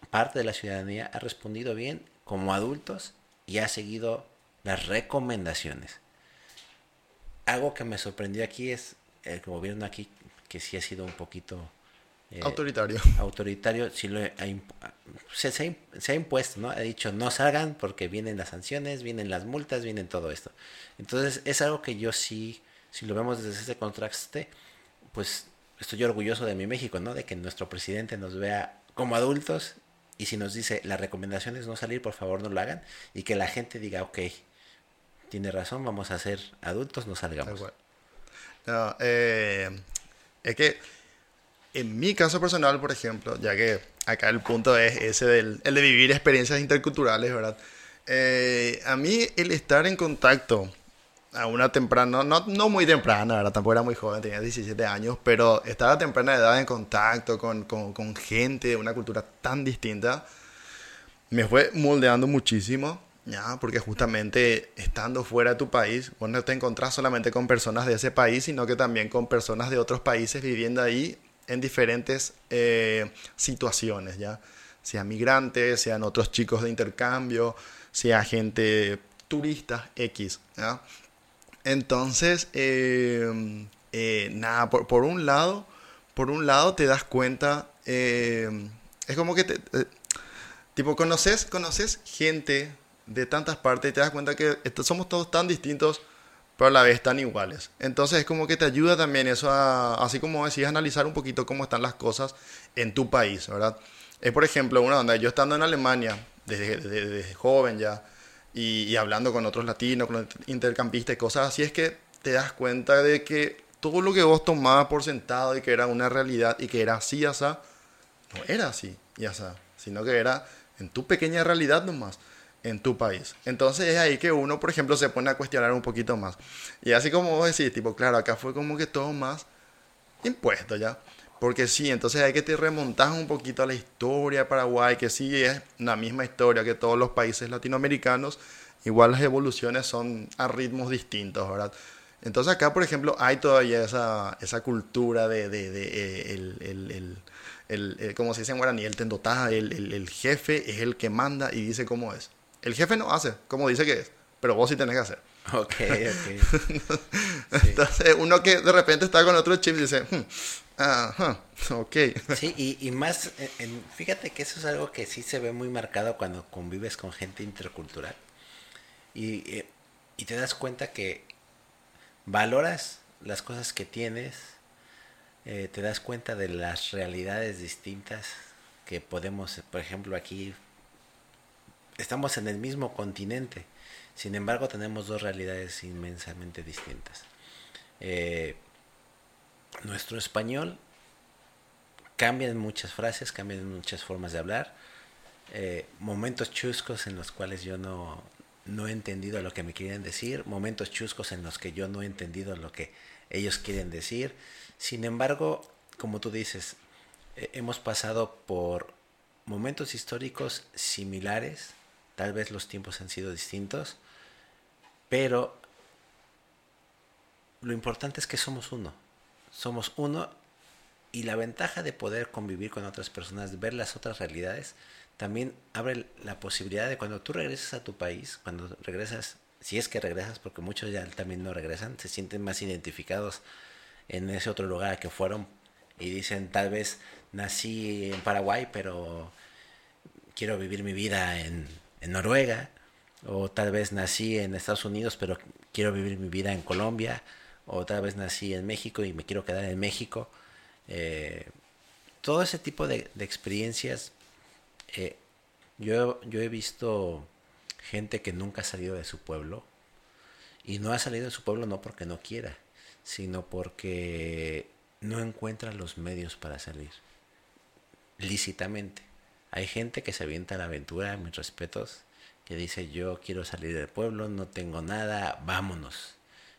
parte de la ciudadanía ha respondido bien como adultos y ha seguido las recomendaciones. Algo que me sorprendió aquí es el gobierno aquí que sí ha sido un poquito eh, autoritario. Autoritario, sí lo se, se, ha impuesto, ¿no? Ha dicho no salgan porque vienen las sanciones, vienen las multas, vienen todo esto. Entonces es algo que yo sí, si lo vemos desde ese contraste, pues estoy orgulloso de mi México, ¿no? De que nuestro presidente nos vea como adultos y si nos dice la recomendación es no salir, por favor no lo hagan y que la gente diga, ok, tiene razón, vamos a ser adultos, no salgamos. No, eh, es que en mi caso personal, por ejemplo, ya que acá el punto es ese del el de vivir experiencias interculturales, ¿verdad? Eh, a mí el estar en contacto a una temprana, no, no muy temprana, ¿verdad? Tampoco era muy joven, tenía 17 años, pero estaba a temprana edad en contacto con, con, gente de una cultura tan distinta, me fue moldeando muchísimo, ¿ya? Porque justamente estando fuera de tu país, vos no te encontrás solamente con personas de ese país, sino que también con personas de otros países viviendo ahí en diferentes eh, situaciones, ¿ya? Sea migrantes, sean otros chicos de intercambio, sea gente turista X. Entonces, eh, eh, nada, por, por, un lado, por un lado te das cuenta, es como que te, tipo, conoces, conoces gente de tantas partes y te das cuenta que somos todos tan distintos pero a la vez están iguales. Entonces es como que te ayuda también eso a, así como decías, analizar un poquito cómo están las cosas en tu país, ¿verdad? Es por ejemplo una onda, yo estando en Alemania, desde, joven ya, y, hablando con otros latinos, con intercampistas y cosas así, es que te das cuenta de que todo lo que vos tomabas por sentado y que era una realidad y que era así, ya no era así, ya sino que era en tu pequeña realidad nomás en tu país. Entonces es ahí que uno, por ejemplo, se pone a cuestionar un poquito más. Y así como vos decís, tipo, claro, acá fue como que todo más impuesto ya. Porque sí, entonces hay que te remontar un poquito a la historia de Paraguay, que sí es la misma historia que todos los países latinoamericanos, igual las evoluciones son a ritmos distintos, ¿verdad? Entonces acá, por ejemplo, hay todavía esa, esa cultura de, de, de eh, el, el, el, el, eh, como se dice en guaraní, el tendotá, el, el jefe es el que manda y dice cómo es. El jefe no hace como dice que es, pero vos sí tenés que hacer. Ok, ok. Entonces, uno que de repente está con otro chip dice, hmm, ajá, ok. Sí, y, y más, fíjate que eso es algo que sí se ve muy marcado cuando convives con gente intercultural. Y, eh, y te das cuenta que valoras las cosas que tienes, eh, te das cuenta de las realidades distintas que podemos, por ejemplo, aquí estamos en el mismo continente, sin embargo tenemos dos realidades inmensamente distintas. Eh, nuestro español cambia en muchas frases, cambia en muchas formas de hablar, eh, momentos chuscos en los cuales yo no, he entendido lo que me quieren decir, momentos chuscos en los que yo no he entendido lo que ellos quieren decir. Sin embargo, como tú dices, eh, hemos pasado por momentos históricos similares, Tal vez los tiempos han sido distintos, pero lo importante es que somos uno. Somos uno y la ventaja de poder convivir con otras personas, ver las otras realidades, también abre la posibilidad de cuando tú regresas a tu país, cuando regresas, si es que regresas, porque muchos ya también no regresan, se sienten más identificados en ese otro lugar que fueron y dicen tal vez nací en Paraguay, pero quiero vivir mi vida en Noruega, o tal vez nací en Estados Unidos, pero quiero vivir mi vida en Colombia, o tal vez nací en México y me quiero quedar en México. Eh, todo ese tipo de, experiencias, eh, yo, yo he visto gente que nunca ha salido de su pueblo, y no ha salido de su pueblo no porque no quiera, sino porque no encuentra los medios para salir lícitamente. Hay gente que se avienta a la aventura, mis respetos, que dice yo quiero salir del pueblo, no tengo nada, vámonos.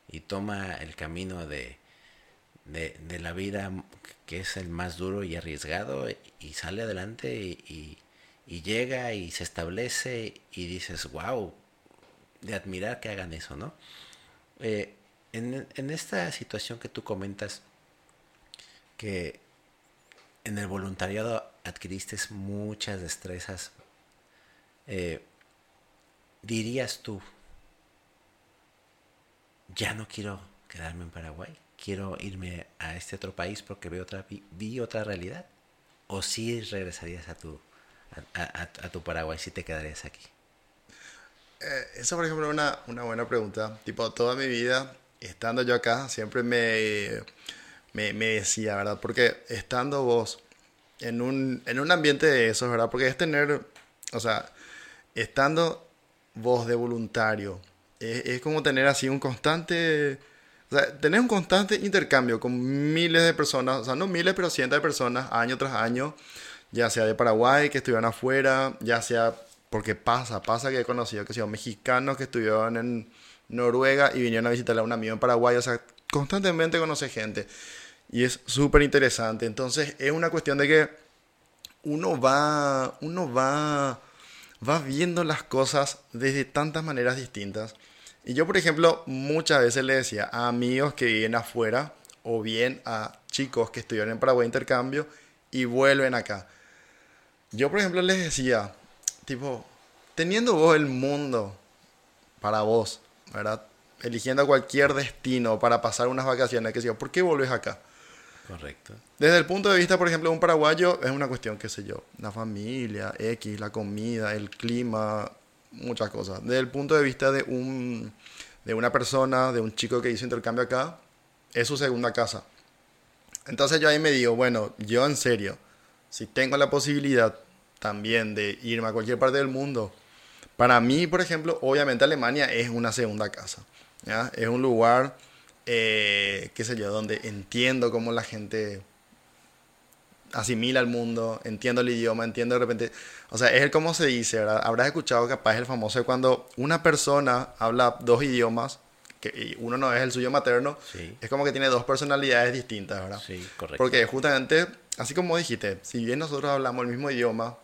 Y toma el camino de, de, la vida que es el más duro y arriesgado y sale adelante y, llega y se establece y dices, wow, de admirar que hagan eso, ¿no? Eh, en, en esta situación que tú comentas, que en el voluntariado adquiriste muchas destrezas. Eh, dirías tú, ya no quiero quedarme en Paraguay, quiero irme a este otro país porque veo otra, vi, otra realidad? ¿O si regresarías a tu, a, tu Paraguay si te quedarías aquí? Eh, esa, por ejemplo, es una, una buena pregunta. Tipo, toda mi vida, estando yo acá, siempre me, me, me decía, ¿verdad? Porque estando vos en un, en un ambiente de eso, ¿verdad? Porque es tener, o sea, estando vos de voluntario, es, como tener así un constante, o sea, tener un constante intercambio con miles de personas, o sea, no miles, pero cientos de personas, año tras año, ya sea de Paraguay, que estuvieron afuera, ya sea porque pasa, pasa que he conocido que son mexicanos que estuvieron en Noruega y vinieron a visitar a un amigo en Paraguay, o sea, constantemente conoce gente. Y es súper interesante. Entonces es una cuestión de que uno va, uno va, va viendo las cosas desde tantas maneras distintas. Y yo, por ejemplo, muchas veces le decía a amigos que viven afuera o bien a chicos que estudian en Paraguay intercambio y vuelven acá. Yo, por ejemplo, les decía, tipo, teniendo vos el mundo para vos, ¿verdad? Eligiendo cualquier destino para pasar unas vacaciones, que ¿por qué volvés acá? Correcto. Desde el punto de vista, por ejemplo, de un paraguayo, es una cuestión, qué sé yo, la familia, X, la comida, el clima, muchas cosas. Desde el punto de vista de, un, de una persona, de un chico que hizo intercambio acá, es su segunda casa. Entonces yo ahí me digo, bueno, yo en serio, si tengo la posibilidad también de irme a cualquier parte del mundo, para mí, por ejemplo, obviamente Alemania es una segunda casa. Es un lugar eh, qué sé yo, donde entiendo cómo la gente asimila el mundo, entiendo el idioma, entiendo de repente, o sea, es el cómo se dice, ¿verdad? Habrás escuchado capaz el famoso cuando una persona habla dos idiomas, que uno no es el suyo materno, es como que tiene dos personalidades distintas, ¿verdad? Sí, correcto. Porque justamente, así como dijiste, si bien nosotros hablamos el mismo idioma,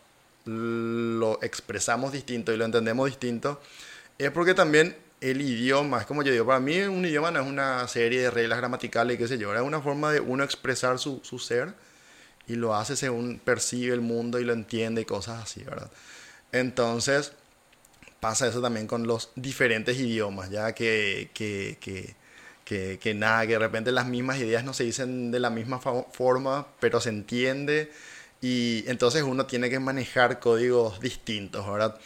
lo expresamos distinto y lo entendemos distinto, es porque también el idioma, es como yo digo, para mí un idioma no es una serie de reglas gramaticales, qué sé yo, es una forma de uno expresar su, su ser y lo hace según percibe el mundo y lo entiende y cosas así, ¿verdad? Entonces, pasa eso también con los diferentes idiomas, ya que, que, que, que, que nada, que de repente las mismas ideas no se dicen de la misma forma, pero se entiende y entonces uno tiene que manejar códigos distintos, ¿verdad?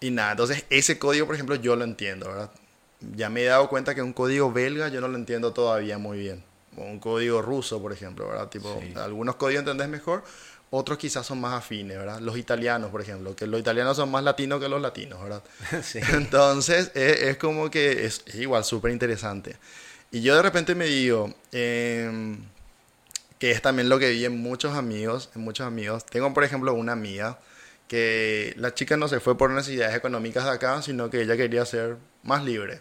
Y nada, entonces ese código, por ejemplo, yo lo entiendo, ¿verdad? Ya me he dado cuenta que un código belga yo no lo entiendo todavía muy bien. Un código ruso, por ejemplo, ¿verdad? Tipo, algunos códigos entendés mejor, otros quizás son más afines, ¿verdad? Los italianos, por ejemplo, que los italianos son más latinos que los latinos, ¿verdad? Sí. Entonces, es, como que es, igual súper interesante. Y yo de repente me digo, em, que es también lo que vi en muchos amigos, en muchos amigos. Tengo, por ejemplo, una amiga que la chica no se fue por necesidades económicas de acá, sino que ella quería ser más libre,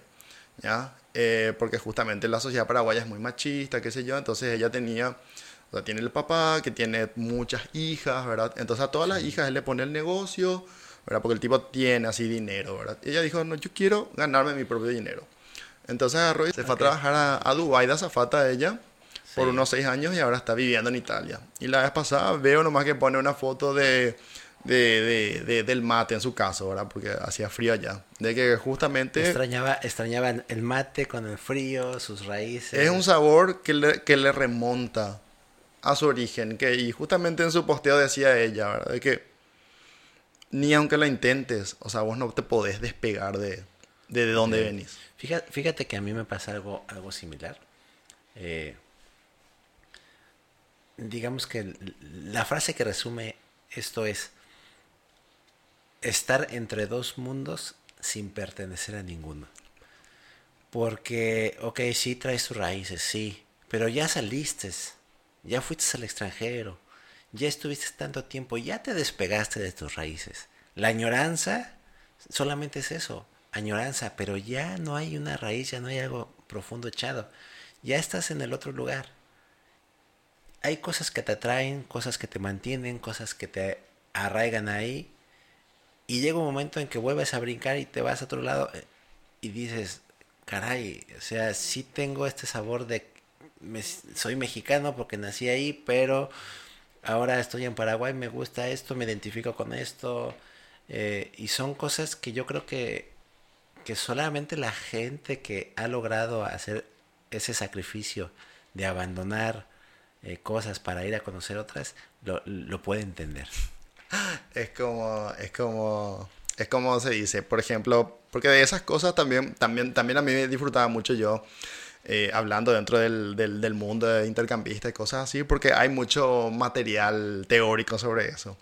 ¿ya? Eh, porque justamente la sociedad paraguaya es muy machista, qué sé yo, entonces ella tenía, o sea, tiene el papá que tiene muchas hijas, ¿verdad? Entonces a todas las hijas él le pone el negocio, ¿verdad? Porque el tipo tiene así dinero, ¿verdad? ella dijo, no, yo quiero ganarme mi propio dinero. Entonces agarró y se fue a trabajar a, a Dubái de azafata ella por unos seis años y ahora está viviendo en Italia. Y la vez pasada veo nomás que pone una foto de de, de, del mate en su caso, ¿verdad? Porque hacía frío allá. De que justamente... Extrañaba, extrañaban el mate con el frío, sus raíces. Es un sabor que le, que le remonta a su origen. Que, y justamente en su posteo decía ella, ¿verdad? De que ni aunque lo intentes, o sea, vos no te podés despegar de, de, dónde venís. Fíjate, fíjate, que a mí me pasa algo, algo similar. Eh, digamos que la frase que resume esto es, estar entre dos mundos sin pertenecer a ninguno. Porque, ok, sí traes tus raíces, sí, pero ya saliste, ya fuiste al extranjero, ya estuviste tanto tiempo, ya te despegaste de tus raíces. La añoranza solamente es eso, añoranza, pero ya no hay una raíz, ya no hay algo profundo echado. Ya estás en el otro lugar. Hay cosas que te atraen, cosas que te mantienen, cosas que te arraigan ahí, y llega un momento en que vuelves a brincar y te vas a otro lado eh, y dices, caray, o sea, sí tengo este sabor de, soy mexicano porque nací ahí, pero ahora estoy en Paraguay, me gusta esto, me identifico con esto. Eh, y son cosas que yo creo que, que solamente la gente que ha logrado hacer ese sacrificio de abandonar eh, cosas para ir a conocer otras, lo, lo puede entender. Es como, es como, es como se dice, por ejemplo, porque de esas cosas también, también, también a mí me disfrutaba mucho yo. Eh, hablando dentro del, del, del, mundo de intercambista y cosas así, porque hay mucho material teórico sobre eso.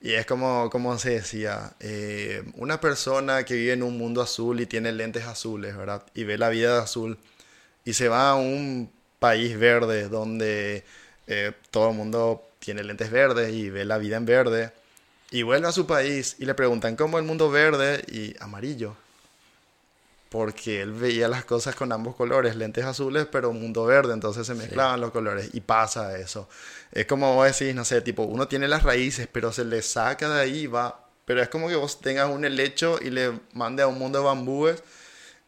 Y es como, como se decía, eh, una persona que vive en un mundo azul y tiene lentes azules, ¿verdad? Y ve la vida de azul y se va a un país verde donde eh, todo el mundo tiene lentes verdes y ve la vida en verde y vuelve a su país y le preguntan cómo el mundo verde y amarillo porque él veía las cosas con ambos colores, lentes azules, pero mundo verde, entonces se mezclaban los colores y pasa eso. Es como vos decís, no sé, tipo, uno tiene las raíces, pero se le saca de ahí y va. Pero es como que vos tengas un helecho y le mande a un mundo de bambúes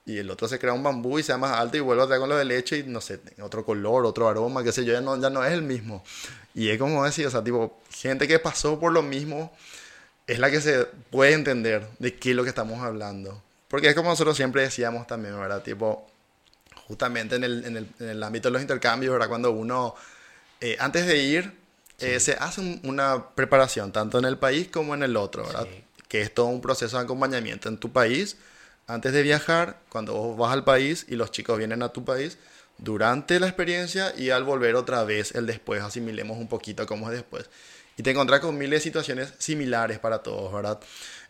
y el otro se crea un bambú y sea más alto y vuelve a traer con lo de leche y no sé, otro color, otro aroma, qué sé yo, ya no, ya no es el mismo. Y es como decir, o sea, tipo, gente que pasó por lo mismo es la que se puede entender de qué es lo que estamos hablando. Porque es como nosotros siempre decíamos también, ¿verdad? Tipo, justamente en el, en el, en el ámbito de los intercambios, ¿verdad? Cuando uno, eh, antes de ir, eh, se hace una preparación, tanto en el país como en el otro, ¿verdad? Que es todo un proceso de acompañamiento en tu país, antes de viajar, cuando vos vas al país y los chicos vienen a tu país, durante la experiencia y al volver otra vez el después, asimilemos un poquito cómo es después. Y te encontrás con miles de situaciones similares para todos, ¿verdad?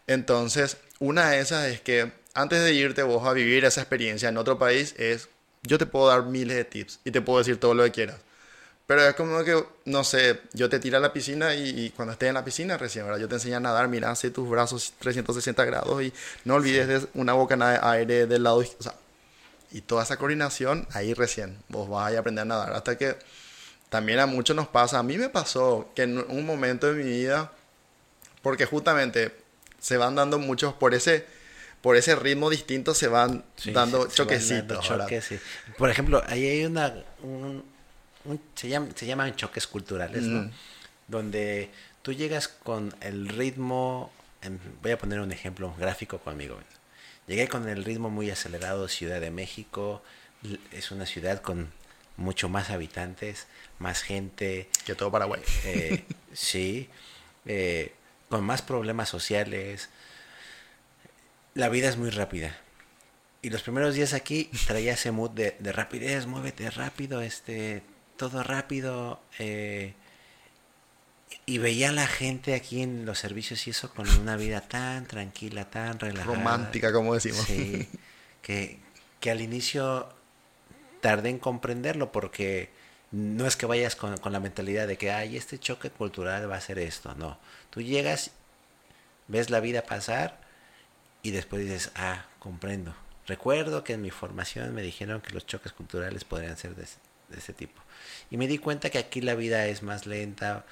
Entonces, una de esas es que antes de irte vos a vivir esa experiencia en otro país, es, yo te puedo dar miles de tips y te puedo decir todo lo que quieras. Pero es como que, no sé, yo te tiro a la piscina y, cuando estés en la piscina recién, ¿verdad? Yo te enseño a nadar, mira, hace tus brazos 360 grados y no olvides de una boca de aire del lado, o sea, y toda esa coordinación ahí recién, vos vas a aprender a nadar. Hasta que también a muchos nos pasa, a mí me pasó que en un momento de mi vida, porque justamente se van dando muchos por ese por ese ritmo distinto se van dando choquecitos. Por ejemplo, ahí hay una se, se llaman choques culturales, ¿no? Mm. Donde tú llegas con el ritmo, voy a poner un ejemplo gráfico conmigo. Llegué con el ritmo muy acelerado, Ciudad de México, es una ciudad con mucho más habitantes, más gente. Que todo Paraguay. Eh, sí, eh, con más problemas sociales. La vida es muy rápida. Y los primeros días aquí traía ese mood de, de rapidez, muévete rápido, este, todo rápido. Eh, y veía a la gente aquí en los servicios y eso con una vida tan tranquila, tan relajada. Romántica, como decimos. Sí, que, que al inicio tardé en comprenderlo porque no es que vayas con, con, la mentalidad de que, ay, este choque cultural va a ser esto. No, tú llegas, ves la vida pasar y después dices, ah, comprendo. Recuerdo que en mi formación me dijeron que los choques culturales podrían ser de, de ese tipo. Y me di cuenta que aquí la vida es más lenta,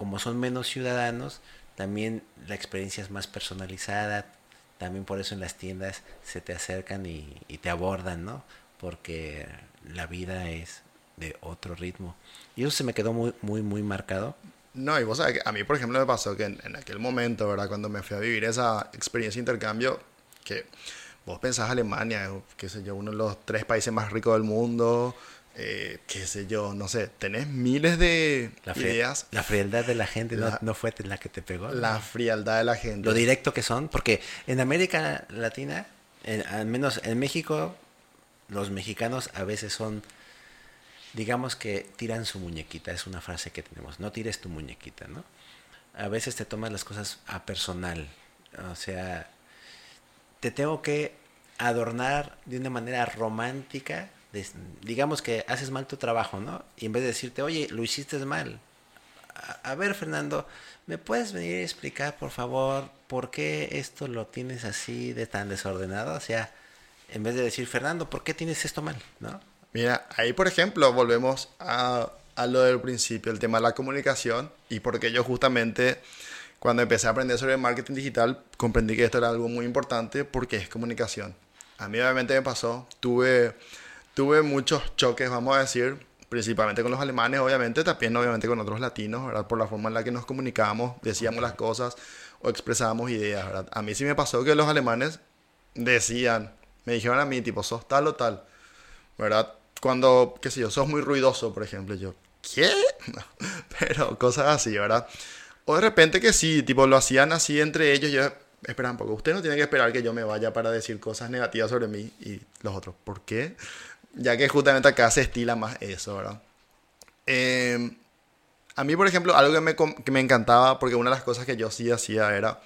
como son menos ciudadanos, también la experiencia es más personalizada, también por eso en las tiendas se te acercan y, te abordan, ¿no? Porque la vida es de otro ritmo. Y eso se me quedó muy, muy, muy marcado. No, y vos sabés a mí, por ejemplo, me pasó que en, en, aquel momento, ¿verdad? Cuando me fui a vivir esa experiencia de intercambio, que vos pensás Alemania, qué sé yo, uno de los tres países más ricos del mundo, eh, qué sé yo, no sé, tenés miles de la ideas. La frialdad de la gente no, fue la que te pegó. La frialdad de la gente. Lo directo que son, porque en América Latina, al menos en México, los mexicanos a veces son, digamos que tiran su muñequita, es una frase que tenemos, no tires tu muñequita, ¿no? A veces te tomas las cosas a personal, o sea, te tengo que adornar de una manera romántica digamos que haces mal tu trabajo, ¿no? Y en vez de decirte, oye, lo hiciste mal. A, ver, Fernando, ¿me puedes venir a explicar, por favor, por qué esto lo tienes así de tan desordenado? O sea, en vez de decir, Fernando, ¿por qué tienes esto mal? ¿No? Mira, ahí, por ejemplo, volvemos a, a lo del principio, el tema de la comunicación, y porque yo justamente cuando empecé a aprender sobre marketing digital, comprendí que esto era algo muy importante porque es comunicación. A mí obviamente me pasó, tuve tuve muchos choques, vamos a decir, principalmente con los alemanes, obviamente, también obviamente con otros latinos, ¿verdad? Por la forma en la que nos comunicábamos, decíamos las cosas o expresábamos ideas, ¿verdad? A mí sí me pasó que los alemanes decían, me dijeron a mí, tipo, sos tal o tal, ¿verdad? Cuando, qué sé yo, sos muy ruidoso, por ejemplo, yo, ¿qué? Pero cosas así, ¿verdad? O de repente que sí, tipo, lo hacían así entre ellos, yo, espera un poco, usted no tiene que esperar que yo me vaya para decir cosas negativas sobre mí y los otros, ¿por qué? Ya que justamente acá se estila más eso, ¿verdad? Em, a mí, por ejemplo, algo que me, que me encantaba, porque una de las cosas que yo sí hacía era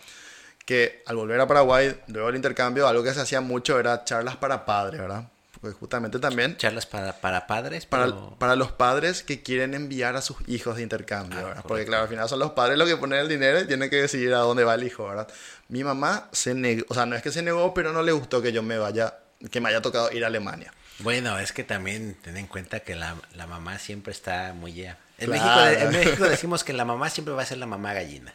que al volver a Paraguay, luego del intercambio, algo que se hacía mucho era charlas para padres, ¿verdad? Porque justamente también... Charlas para, para padres. Para, para los padres que quieren enviar a sus hijos de intercambio, ah, ¿verdad? Porque claro, al final son los padres los que ponen el dinero y tienen que decidir a dónde va el hijo, ¿verdad? Mi mamá se negó, o sea, no es que se negó, pero no le gustó que yo me vaya, que me haya tocado ir a Alemania. Bueno, es que también ten en cuenta que la, la mamá siempre está muy... En, México, en, México, decimos que la mamá siempre va a ser la mamá gallina.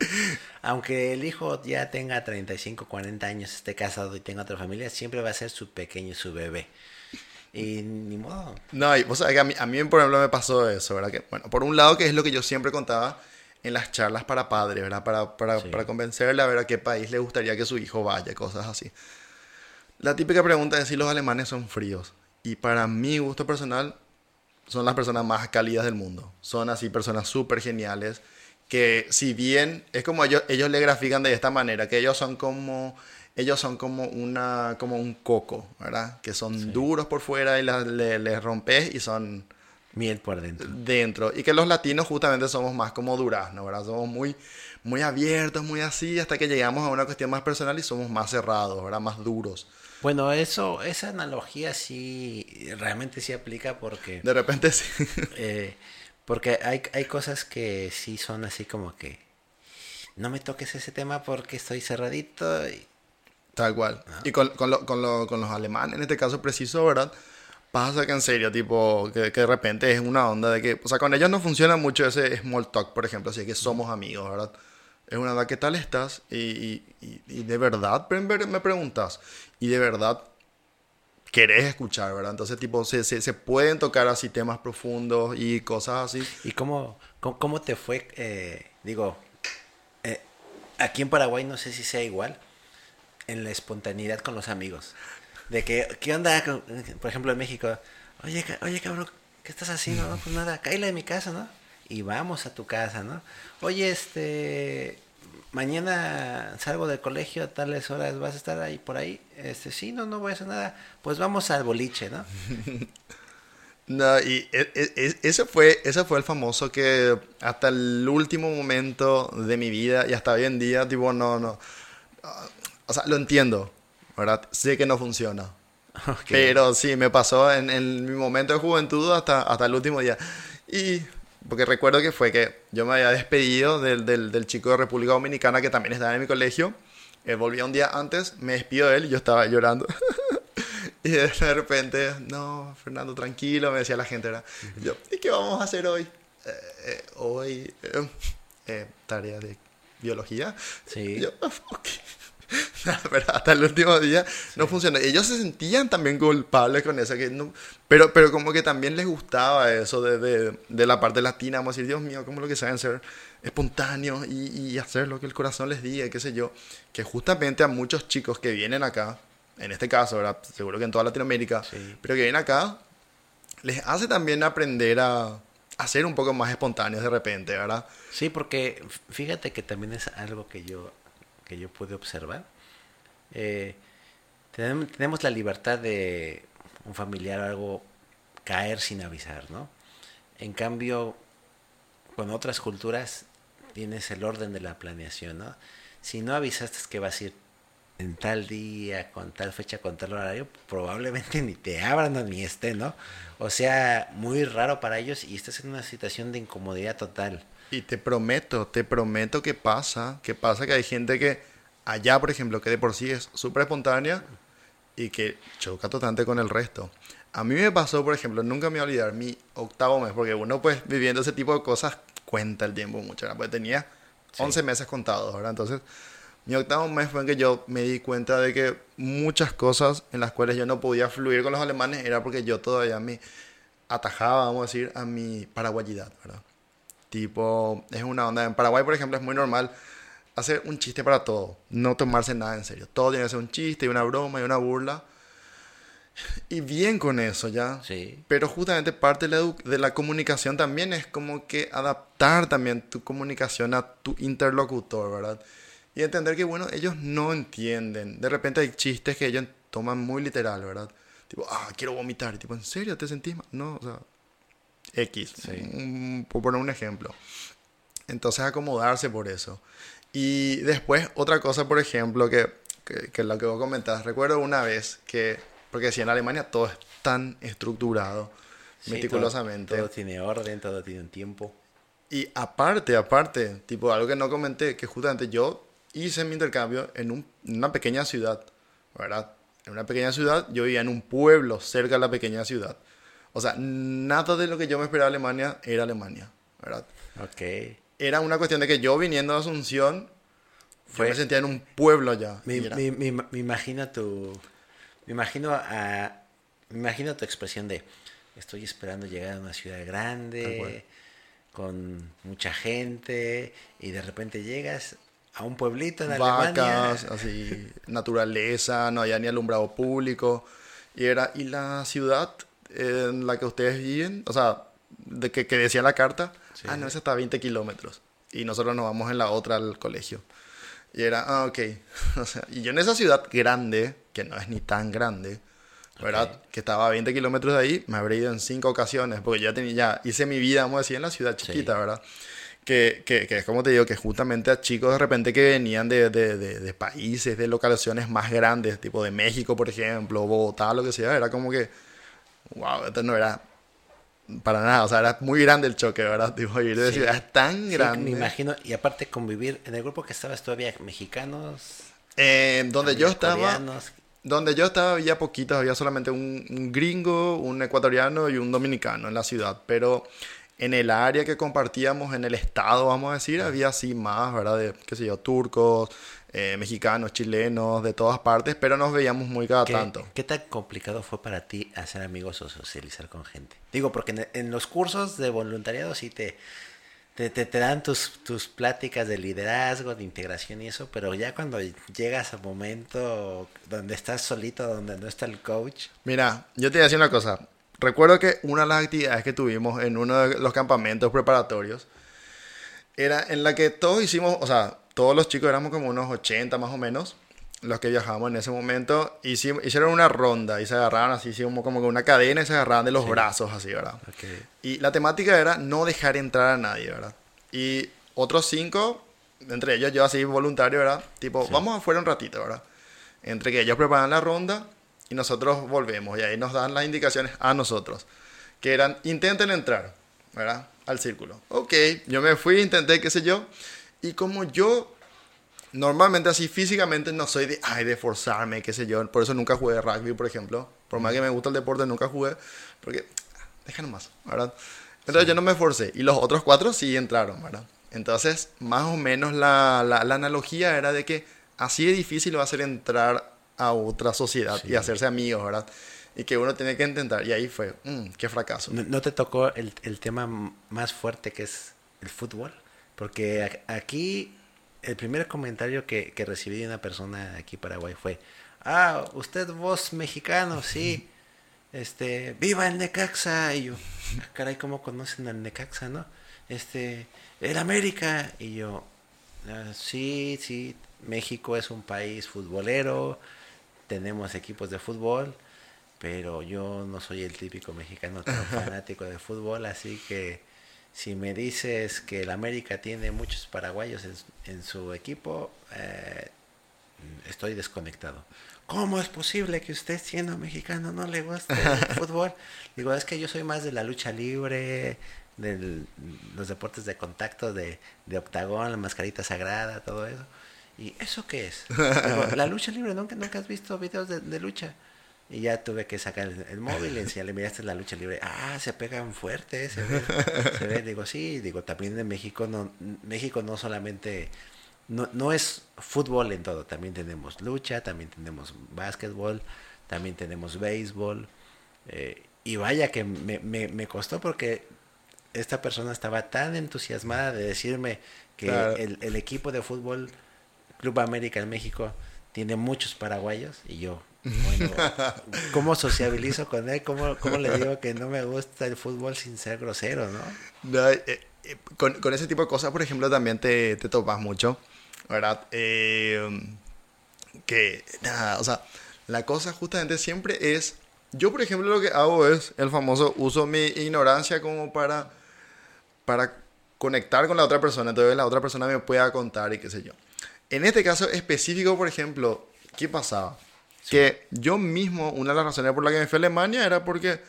Aunque el hijo ya tenga 35, 40 años, esté casado y tenga otra familia, siempre va a ser su pequeño, su bebé. Y ni modo. No, y sabés que a mí, a mí, por ejemplo, me pasó eso, ¿verdad? Que, bueno, por un lado, que es lo que yo siempre contaba en las charlas para padres, ¿verdad? Para, para, para convencerle a ver a qué país le gustaría que su hijo vaya, cosas así. La típica pregunta es si los alemanes son fríos. Y para mi gusto personal, son las personas más cálidas del mundo. Son así personas súper geniales que si bien es como ellos, ellos le grafican de esta manera, que ellos son como ellos son como una como un coco, ¿verdad? Que son duros por fuera y les le, rompes y son miel por dentro. Dentro y que los latinos justamente somos más como durazno, ¿verdad? Somos muy muy abiertos, muy así hasta que llegamos a una cuestión más personal y somos más cerrados, ¿verdad? Más duros. Bueno, eso, esa analogía sí, realmente sí aplica porque... De repente sí. Eh, porque hay, hay cosas que sí son así como que... No me toques ese tema porque estoy cerradito. Y... Tal cual. Y con, con, lo, con, lo, con, los alemanes, en este caso preciso, ¿verdad? Pasa que en serio, tipo, que, que, de repente es una onda de que... O sea, con ellos no funciona mucho ese small talk, por ejemplo, así que somos amigos, ¿verdad? Es una onda, ¿qué tal estás? Y, y, de verdad me preguntas, y de verdad querés escuchar, ¿verdad? Entonces, tipo, se, se, se pueden tocar así temas profundos y cosas así. ¿Y cómo, cómo, te fue? Eh, digo, eh, aquí en Paraguay no sé si sea igual, en la espontaneidad con los amigos. De que, ¿qué onda? Por ejemplo, en México, oye, oye cabrón, ¿qué estás haciendo? Pues nada, de mi casa, ¿no? Y vamos a tu casa, ¿no? Oye, este, mañana salgo del colegio a tales horas, ¿vas a estar ahí por ahí? Este, sí, no, no voy a hacer nada. Pues vamos al boliche, ¿no? no, y e, e, e, ese fue, ese fue el famoso que hasta el último momento de mi vida y hasta hoy en día, tipo, no, no. O sea, lo entiendo, ¿verdad? Sé que no funciona. Pero sí, me pasó en, en, mi momento de juventud hasta, hasta el último día. Y porque recuerdo que fue que yo me había despedido del, del, del, chico de República Dominicana que también estaba en mi colegio. Él volvía un día antes, me despido de él y yo estaba llorando. y de repente, no, Fernando, tranquilo, me decía la gente. Era, yo, ¿y qué vamos a hacer hoy? Eh, eh, hoy, eh, tarea de biología. Sí. yo, okay. pero hasta el último día no funcionó. Ellos se sentían también culpables con eso, que no, pero, pero como que también les gustaba eso de, de, de la parte latina, vamos a decir, Dios mío, ¿cómo lo que saben ser espontáneos y, y, hacer lo que el corazón les diga, qué sé yo, que justamente a muchos chicos que vienen acá, en este caso, ¿verdad? seguro que en toda Latinoamérica, pero que vienen acá, les hace también aprender a, a ser un poco más espontáneos de repente, ¿verdad? Sí, porque fíjate que también es algo que yo que yo pude observar. Eh, tenemos la libertad de un familiar o algo caer sin avisar, ¿no? En cambio, con otras culturas tienes el orden de la planeación, ¿no? Si no avisaste que vas a ir en tal día, con tal fecha, con tal horario, probablemente ni te abran ni estén, ¿no? O sea, muy raro para ellos y estás en una situación de incomodidad total. Y te prometo, te prometo que pasa, que pasa que hay gente que allá, por ejemplo, que de por sí es súper espontánea y que choca totalmente con el resto. A mí me pasó, por ejemplo, nunca me voy a olvidar mi octavo mes, porque uno pues viviendo ese tipo de cosas cuenta el tiempo mucho, ¿verdad? Porque tenía 11 meses contados, ¿verdad? Entonces, Mi octavo mes fue en que yo me di cuenta de que muchas cosas en las cuales yo no podía fluir con los alemanes era porque yo todavía me atajaba, vamos a decir, a mi paraguayidad, ¿verdad? Tipo, es una onda. En Paraguay, por ejemplo, es muy normal hacer un chiste para todo, no tomarse nada en serio. Todo tiene que ser un chiste y una broma y una burla. Y bien con eso ya. Sí. Pero justamente parte de la, de la comunicación también es como que adaptar también tu comunicación a tu interlocutor, ¿verdad? Y entender que, bueno, ellos no entienden. De repente hay chistes que ellos toman muy literal, ¿verdad? Tipo, ah, quiero vomitar. Y tipo, ¿en serio te sentís mal? No, o sea, X. Sí. Por poner un ejemplo. Entonces acomodarse por eso. Y después otra cosa, por ejemplo, que, que, que lo que vos comentás. Recuerdo una vez que, porque si en Alemania todo es tan estructurado, Sí, meticulosamente. Todo, todo tiene orden, todo tiene un tiempo. Y aparte, aparte, tipo algo que no comenté, que justamente yo hice mi intercambio en, un- en una pequeña ciudad, ¿verdad? En una pequeña ciudad, yo vivía en un pueblo cerca de la pequeña ciudad. O sea, nada de lo que yo me esperaba de Alemania era Alemania, ¿verdad? Ok. Era una cuestión de que yo viniendo de Asunción, Fue- yo me sentía en un pueblo ya. Me, me- me- me imagino tu. Me imagino a. Me imagino tu expresión de. Estoy esperando llegar a una ciudad grande. Con mucha gente. Y de repente llegas a un pueblito en vacas, Alemania. así, naturaleza, no había ni alumbrado público. Y era, y la ciudad en la que ustedes viven, o sea, de que, que decía la carta, Sí. ah, no, esa está a 20 kilómetros. Y nosotros nos vamos en la otra al colegio. Y era, ah, ok. O sea, y yo en esa ciudad grande, que no es ni tan grande, ¿verdad? Que estaba a 20 kilómetros de ahí, me habré ido en cinco ocasiones, porque ya tenía, ya hice mi vida, vamos a decir, en la ciudad chiquita, Sí. ¿verdad? Que, que, que es como te digo, que justamente a chicos de repente que venían de, de, de, de países, de localizaciones más grandes, tipo de México, por ejemplo, Bogotá, lo que sea, era como que, wow, esto no era para nada, o sea, era muy grande el choque, ¿verdad? Tipo, ir de Sí. ciudades tan Sí, grandes. me imagino. Y aparte convivir. En el grupo que estabas todavía mexicanos. Eh, donde yo estaba, coreanos. donde yo estaba había poquitos, había solamente un, un gringo, un ecuatoriano y un dominicano en la ciudad, pero en el área que compartíamos, en el estado, vamos a decir, había así más, ¿verdad? De, qué sé yo, turcos, eh, mexicanos, chilenos, de todas partes, pero nos veíamos muy cada ¿Qué, tanto. ¿Qué tan complicado fue para ti hacer amigos o socializar con gente? Digo, porque en, en los cursos de voluntariado sí te, te, te- te dan tus, tus pláticas de liderazgo, de integración y eso, pero ya cuando llegas al momento donde estás solito, donde no está el coach, Mira, yo te voy a decir una cosa. Recuerdo que una de las actividades que tuvimos en uno de los campamentos preparatorios era en la que todos hicimos, o sea, todos los chicos éramos como unos 80 más o menos, los que viajábamos en ese momento, hicieron una ronda y se agarraban así, como que una cadena y se agarraban de los brazos así, ¿verdad? Y la temática era no dejar entrar a nadie, ¿verdad? Y otros cinco, entre ellos yo así voluntario, ¿verdad? Tipo, Sí. vamos afuera un ratito, ¿verdad? Entre que ellos preparan la ronda y nosotros volvemos y ahí nos dan las indicaciones a nosotros, que eran, intenten entrar, ¿verdad? Al círculo. Ok, yo me fui, intenté, qué sé yo, y como yo normalmente así físicamente no soy de, ay, de forzarme, qué sé yo, por eso nunca jugué rugby, por ejemplo, por más que me gusta el deporte, nunca jugué, porque, ah, deja nomás, ¿verdad? Entonces yo no me forcé, y los otros cuatro sí entraron, ¿verdad? Entonces, más o menos la, la, la analogía era de que así de difícil va a ser entrar a otra sociedad Sí. y hacerse amigos, ¿verdad? Y que uno tiene que intentar, y ahí fue, mm, qué fracaso. ¿no, no te tocó el, el tema más fuerte que es el fútbol? Porque aquí el primer comentario que, que recibí de una persona aquí en Paraguay fue, ah, usted vos mexicano, sí, este, viva el Necaxa. Y yo, "Ah, caray, ¿cómo conocen al Necaxa, no? Este, el América. Y yo, "Ah, sí, sí, México es un país futbolero, tenemos equipos de fútbol, pero yo no soy el típico mexicano tan fanático de fútbol, así que si me dices que el América tiene muchos paraguayos en, en su equipo, eh, estoy desconectado. ¿Cómo es posible que usted siendo mexicano no le guste el fútbol? Digo, es que yo soy más de la lucha libre, de los deportes de contacto, de, de octagón, la mascarita sagrada, todo eso. ¿Y eso qué es? Digo, la lucha libre, ¿nunca, nunca has visto videos de, de lucha? Y ya tuve que sacar el, el móvil y enseñarle, miraste la lucha libre. Ah, se pegan fuerte, se ve. Se ve. Digo, sí, digo, también en México no, México no solamente no, no es fútbol en todo, también tenemos lucha, también tenemos básquetbol, también tenemos béisbol. Eh, y vaya que me, me, me, costó porque esta persona estaba tan entusiasmada de decirme que el, el, equipo de fútbol Club América en México tiene muchos paraguayos y yo, bueno, ¿cómo sociabilizo con él? ¿Cómo, ¿Cómo, le digo que no me gusta el fútbol sin ser grosero, no? no eh, eh, con, con, ese tipo de cosas, por ejemplo, también te, te topas mucho, ¿verdad? Eh, que, nada, o sea, la cosa justamente siempre es, yo por ejemplo lo que hago es el famoso uso mi ignorancia como para, para conectar con la otra persona, entonces la otra persona me pueda contar y qué sé yo. En este caso específico, por ejemplo, ¿qué pasaba? Que yo mismo, una de las razones por las que me fui a Alemania era porque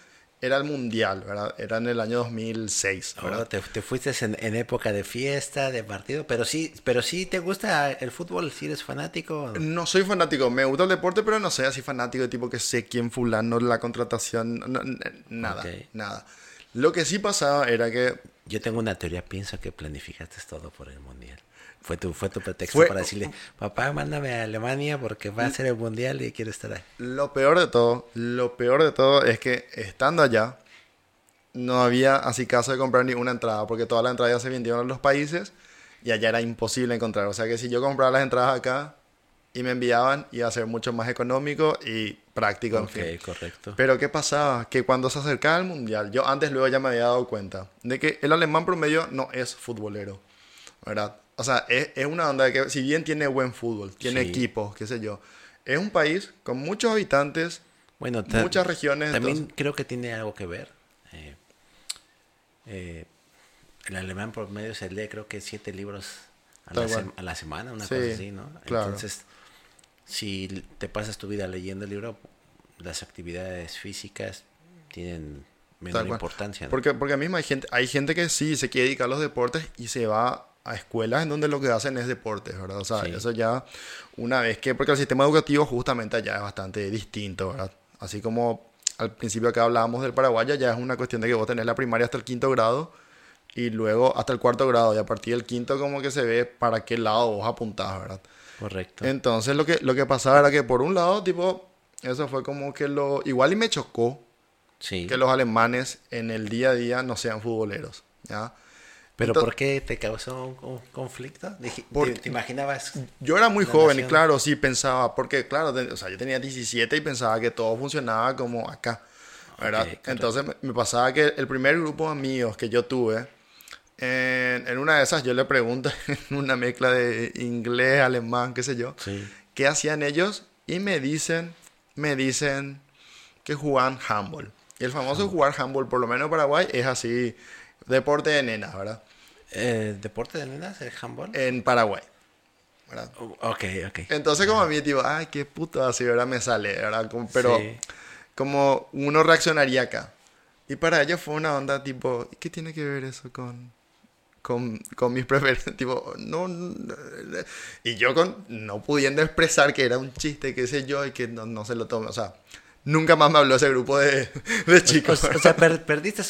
era el mundial, ¿verdad? Era en el año 2006. ¿verdad? Oh, te, te, fuiste en, en, época de fiesta, de partido, pero sí, pero sí te gusta el fútbol, si eres fanático. No soy fanático, me gusta el deporte, pero no soy así fanático, tipo que sé quién fulano, la contratación, no, nada, okay. nada. Lo que sí pasaba era que... Yo tengo una teoría, pienso que planificaste todo por el mundial. Fue tu, fue tu pretexto fue, para decirle, papá, mándame a Alemania porque va a ser el mundial y quiero estar ahí. Lo peor de todo, lo peor de todo es que estando allá, no había así caso de comprar ninguna entrada porque todas las entradas ya se vendieron en los países y allá era imposible encontrar. O sea que si yo compraba las entradas acá y me enviaban, iba a ser mucho más económico y práctico, en okay, fin. correcto. Pero ¿qué pasaba? Que cuando se acercaba el mundial, yo antes luego ya me había dado cuenta de que el alemán promedio no es futbolero, ¿verdad? O sea, es, es, una onda que, si bien tiene buen fútbol, tiene sí. equipos, qué sé yo, es un país con muchos habitantes, bueno, muchas regiones. También entonces... creo que tiene algo que ver. Eh, eh, el alemán por medio se lee, creo que siete libros a, la, se a la, semana, una sí, cosa así, ¿no? Claro. Entonces, si te pasas tu vida leyendo el libro, las actividades físicas tienen menor importancia. ¿no? Porque, porque mismo hay gente, hay gente que sí se quiere dedicar a los deportes y se va a escuelas en donde lo que hacen es deportes, ¿verdad? O sea, sí. eso ya una vez que, porque el sistema educativo justamente allá es bastante distinto, ¿verdad? Así como al principio acá hablábamos del Paraguay, ya es una cuestión de que vos tenés la primaria hasta el quinto grado y luego hasta el cuarto grado y a partir del quinto como que se ve para qué lado vos apuntás, ¿verdad? Correcto. Entonces lo que, lo que pasaba era que por un lado, tipo, eso fue como que lo... Igual y me chocó sí. que los alemanes en el día a día no sean futboleros, ¿ya? ¿Pero Entonces, por qué te causó un, conflicto? ¿Te, ¿Te, imaginabas? Yo era muy joven nación? y claro, sí pensaba, porque claro, o sea, yo tenía 17 y pensaba que todo funcionaba como acá, ¿verdad? Okay, Entonces me, me, pasaba que el primer grupo de amigos que yo tuve, en, en, una de esas yo le pregunto, en una mezcla de inglés, alemán, qué sé yo, sí. qué hacían ellos y me dicen, me dicen que jugaban handball. Y el famoso jugar handball, por lo menos en Paraguay, es así, deporte de nenas, ¿verdad? Eh, ¿Deporte de nenas, el handball? En Paraguay. ¿verdad? Ok, ok. Entonces como a mí, tipo, ay, qué puto así, ¿verdad? Me sale, ¿verdad? Como, pero sí. como uno reaccionaría acá. Y para ellos fue una onda tipo, ¿qué tiene que ver eso con, con, con mis preferencias? tipo, no, no, Y yo con, no pudiendo expresar que era un chiste, qué sé yo, y que no, no se lo tome. O sea, nunca más me habló ese grupo de, de chicos. O, o sea, per, perdiste,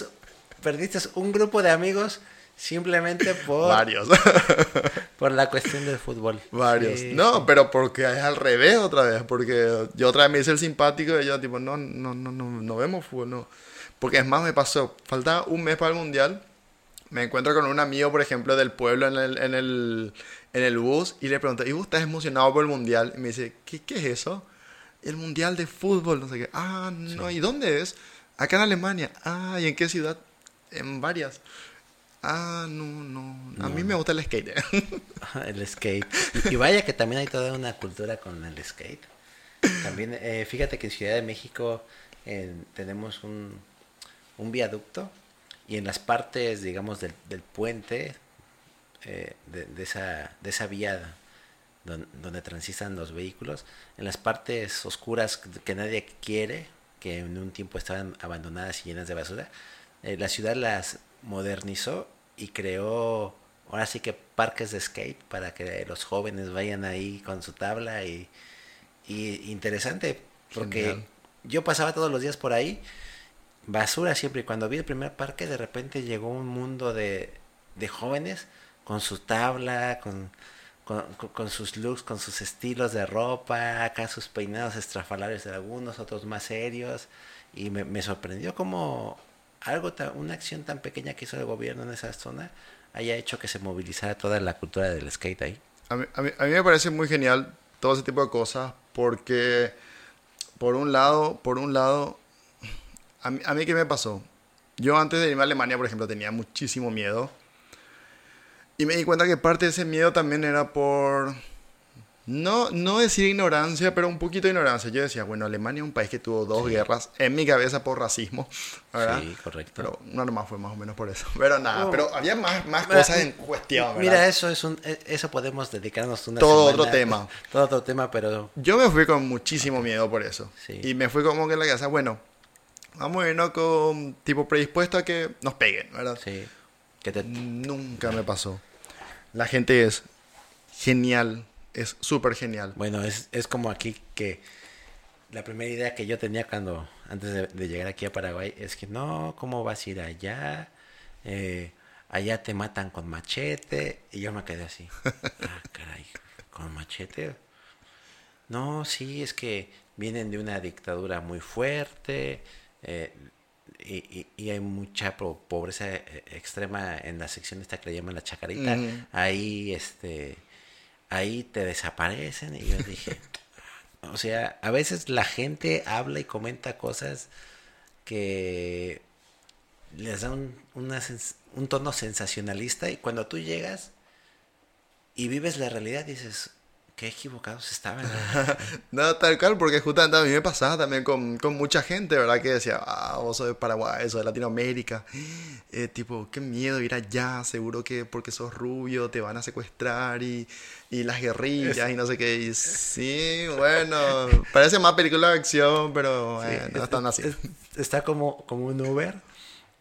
perdiste un grupo de amigos Simplemente por. Varios. por la cuestión del fútbol. Varios. Sí, no, sí. pero porque es al revés otra vez. Porque yo otra vez me hice el simpático y yo, tipo, no, no, no, no, no vemos fútbol, no. Porque es más, me pasó. Faltaba un mes para el mundial. Me encuentro con un amigo, por ejemplo, del pueblo en el, en el, en el bus y le pregunto, ¿y vos estás emocionado por el mundial? Y me dice, ¿qué, qué es eso? El mundial de fútbol, no sé qué. Ah, no, sí. ¿y dónde es? Acá en Alemania. Ah, ¿y en qué ciudad? En varias. Ah, no, no. A no. mí me gusta el skate. el skate. Y, y, vaya que también hay toda una cultura con el skate. También, eh, fíjate que en Ciudad de México eh, tenemos un, un, viaducto y en las partes, digamos, del, del puente, eh, de, de, esa, de esa vía donde, donde transitan los vehículos, en las partes oscuras que nadie quiere, que en un tiempo estaban abandonadas y llenas de basura, eh, la ciudad las modernizó y creó ahora sí que parques de skate para que los jóvenes vayan ahí con su tabla y, y interesante porque Genial. yo pasaba todos los días por ahí basura siempre y cuando vi el primer parque de repente llegó un mundo de, de jóvenes con su tabla con, con, sus looks, con sus estilos de ropa, acá sus peinados estrafalarios de algunos, otros más serios. Y me, me sorprendió como algo, una acción tan pequeña que hizo el gobierno en esa zona haya hecho que se movilizara toda la cultura del skate ahí. A mí, a mí, a mí me parece muy genial todo ese tipo de cosas porque, por un lado, por un lado, a mí, a mí qué me pasó. Yo antes de irme a Alemania, por ejemplo, tenía muchísimo miedo. Y me di cuenta que parte de ese miedo también era por no, no decir ignorancia, pero un poquito de ignorancia. Yo decía, bueno, Alemania es un país que tuvo dos guerras en mi cabeza por racismo, ¿verdad? Sí, correcto. Pero no nomás fue más o menos por eso. Pero nada, pero había más, más cosas en cuestión, ¿verdad? Mira, eso es un, e, eso podemos dedicarnos una Todo otro tema. Todo otro tema, pero... Yo me fui con muchísimo miedo por eso. Sí. Y me fui como que en la casa, bueno, vamos a irnos con tipo predispuesto a que nos peguen, ¿verdad? Sí. Que Nunca me pasó. La gente es genial es súper genial. Bueno, es, es como aquí que la primera idea que yo tenía cuando, antes de, llegar aquí a Paraguay, es que no, ¿cómo vas a ir allá? Eh, allá te matan con machete. Y yo me quedé así. ah, caray, con machete. No, sí, es que vienen de una dictadura muy fuerte. Eh, y, y, hay mucha pobreza eh, extrema en la sección esta que le llaman la chacarita. Ahí, este ahí te desaparecen. Y yo dije, o sea, a veces la gente habla y comenta cosas que les da un, un tono sensacionalista y cuando tú llegas y vives la realidad dices, qué equivocados estaban. no, tal cual, porque justamente a mí me pasaba también con, con mucha gente, ¿verdad? Que decía, ah, vos sos de Paraguay, sos de Latinoamérica. Eh, tipo, qué miedo ir allá, seguro que porque sos rubio te van a secuestrar y, y las guerrillas y no sé qué. Y sí, bueno, parece más película de acción, pero no están así. está como, como un Uber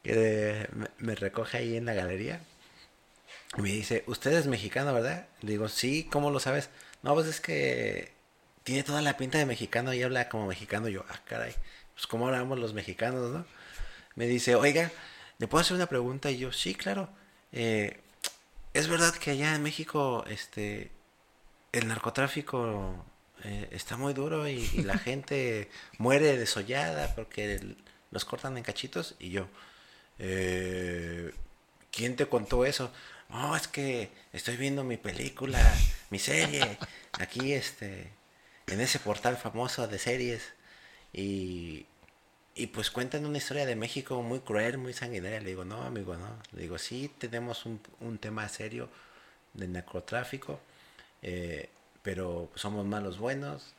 que me, me recoge ahí en la galería. Y me dice, usted es mexicano, ¿verdad? Le digo, sí, ¿cómo lo sabes? No, pues es que tiene toda la pinta de mexicano y habla como mexicano. Yo, ah, caray, pues cómo hablamos los mexicanos, ¿no? Me dice, oiga, ¿le puedo hacer una pregunta? Y yo, sí, claro. Eh, ¿Es verdad que allá en México este, el narcotráfico eh, está muy duro y, la gente muere desollada porque los cortan en cachitos? Y yo, eh, ¿quién te contó eso? oh, es que estoy viendo mi película, mi serie, aquí este, en ese portal famoso de series. Y, y pues cuentan una historia de México muy cruel, muy sanguinaria. Le digo, no, amigo, no. Le digo, sí, tenemos un, un tema serio de narcotráfico, eh, pero somos malos buenos.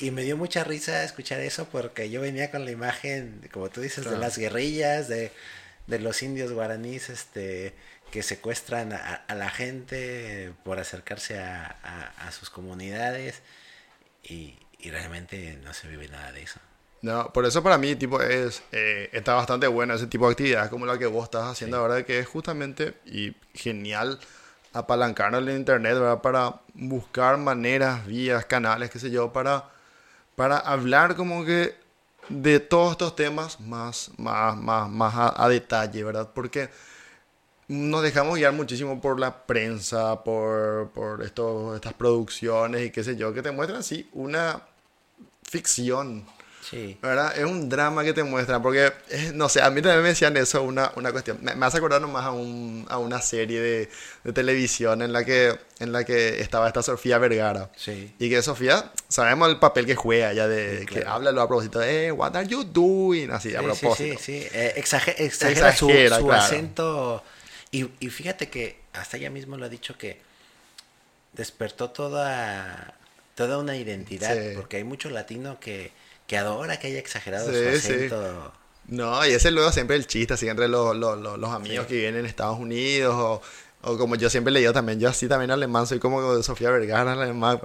Y me dio mucha risa escuchar eso porque yo venía con la imagen, como tú dices, de las guerrillas, de, de los indios guaraníes, este, que secuestran a, la gente por acercarse a, sus comunidades y, realmente no se vive nada de eso. No, por eso para mí tipo es eh, está bastante bueno ese tipo de actividades como la que vos estás haciendo ahora que es justamente y genial apalancarnos en internet ¿verdad? para buscar maneras, vías, canales, qué sé yo, para, para hablar como que de todos estos temas más, más, más, más a, a detalle, ¿verdad? Porque nos dejamos guiar muchísimo por la prensa, por, por estas producciones y qué sé yo, que te muestran, sí, una ficción. Sí. ¿Verdad? Es un drama que te muestran, porque, no sé, a mí también me decían eso, una, una cuestión. Me, hace acordar nomás a, un, a una serie de, de, televisión en la, que, en la que estaba esta Sofía Vergara. Sí. Y que Sofía, sabemos el papel que juega ya de que habla lo a propósito de, eh, what are you doing? Así, a propósito. Sí, sí, sí. Eh, exagera, exagera, su, su acento y, y fíjate que hasta ella mismo lo ha dicho que despertó toda, toda una identidad, porque hay mucho latino que, que adora que haya exagerado su acento. No, y ese luego siempre el chiste, siempre los, los, los, amigos que viven en Estados Unidos, o, o, como yo siempre le digo también, yo así también alemán, soy como Sofía Vergara, alemán.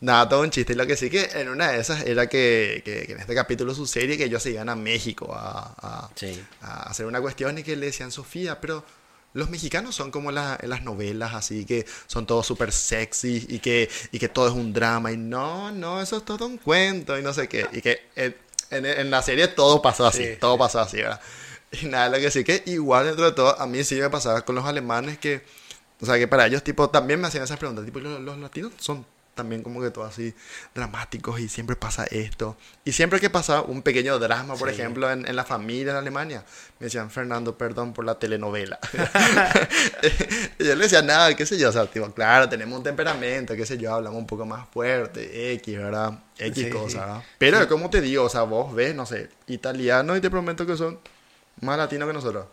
Nada, todo un chiste. Y lo que sí que en una de esas era que, que, en este capítulo su serie que ellos se iban a México a, a, a hacer una cuestión y que le decían, Sofía, pero los mexicanos son como la, en las novelas, así que son todos súper sexy y que, y que todo es un drama. Y no, no, eso es todo un cuento y no sé qué. Y que en, en, la serie todo pasó así, todo pasó así, ¿verdad? Y nada, lo que sí que igual dentro de todo, a mí sí me pasaba con los alemanes que O sea, que para ellos, tipo, también me hacían esas preguntas. Tipo, los, los latinos son también como que todos así dramáticos y siempre pasa esto. Y siempre que pasa un pequeño drama, por Sí. ejemplo, en, en la familia en Alemania, me decían, Fernando, perdón por la telenovela. y yo le decía, nada, qué sé yo, o sea, tipo, claro, tenemos un temperamento, qué sé yo, hablamos un poco más fuerte, X, ¿verdad? X Sí, cosas, sí. ¿verdad? Pero como te digo, o sea, vos ves, no sé, italianos y te prometo que son más latinos que nosotros.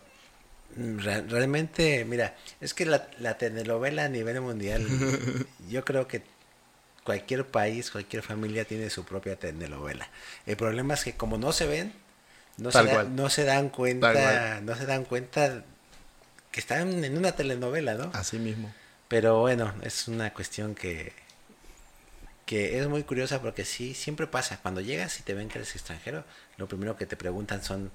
Mm, Re- realmente, mira, es que la, la telenovela a nivel mundial, yo creo que cualquier país, cualquier familia tiene su propia telenovela. El problema es que como no se ven, no, se, da- no se dan cuenta, no se dan cuenta que están en una telenovela, ¿no? Así mismo. Pero bueno, es una cuestión que, que es muy curiosa porque sí, siempre pasa. Cuando llegas y te ven que eres extranjero, lo primero que te preguntan son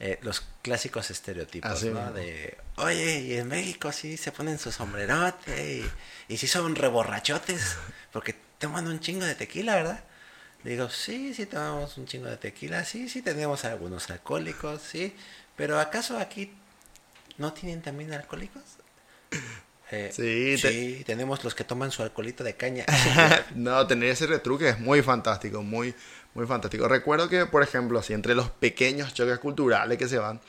eh, los clásicos estereotipos, Así ¿no? mismo. De, oye, y en México sí se ponen su sombrerote y, y sí son reborrachotes porque toman un chingo de tequila, ¿verdad? Digo, sí, sí tomamos un chingo de tequila, sí, sí tenemos algunos alcohólicos, sí, pero ¿acaso aquí no tienen también alcohólicos? Eh, Sí, te- sí, tenemos los que toman su alcoholito de caña. no, tener ese retruque es muy fantástico, muy, muy fantástico. Recuerdo que, por ejemplo, así entre los pequeños choques culturales que se van,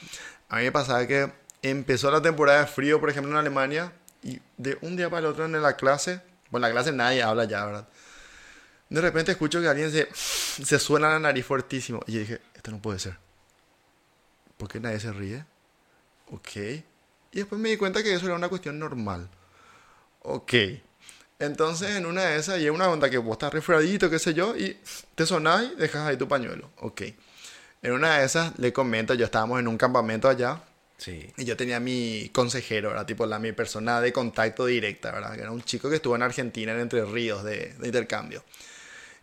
a mí me pasaba que empezó la temporada de frío, por ejemplo, en Alemania, y de un día para el otro en la clase, bueno, en la clase nadie habla ya, ¿verdad? De repente escucho que alguien se, se suena la nariz fuertísimo. Y dije, esto no puede ser. ¿Por qué nadie se ríe? Ok. Y después me di cuenta que eso era una cuestión normal. Ok. Entonces, en una de esas, llega una onda que vos estás resfriadito, qué sé yo, y te sonás y dejas ahí tu pañuelo. Ok. En una de esas, le comento, yo estábamos en un campamento allá, Sí. y yo tenía mi consejero, ¿verdad? Tipo, la, mi persona de contacto directa, ¿verdad? Que era un chico que estuvo en Argentina, en Entre Ríos, de, de intercambio.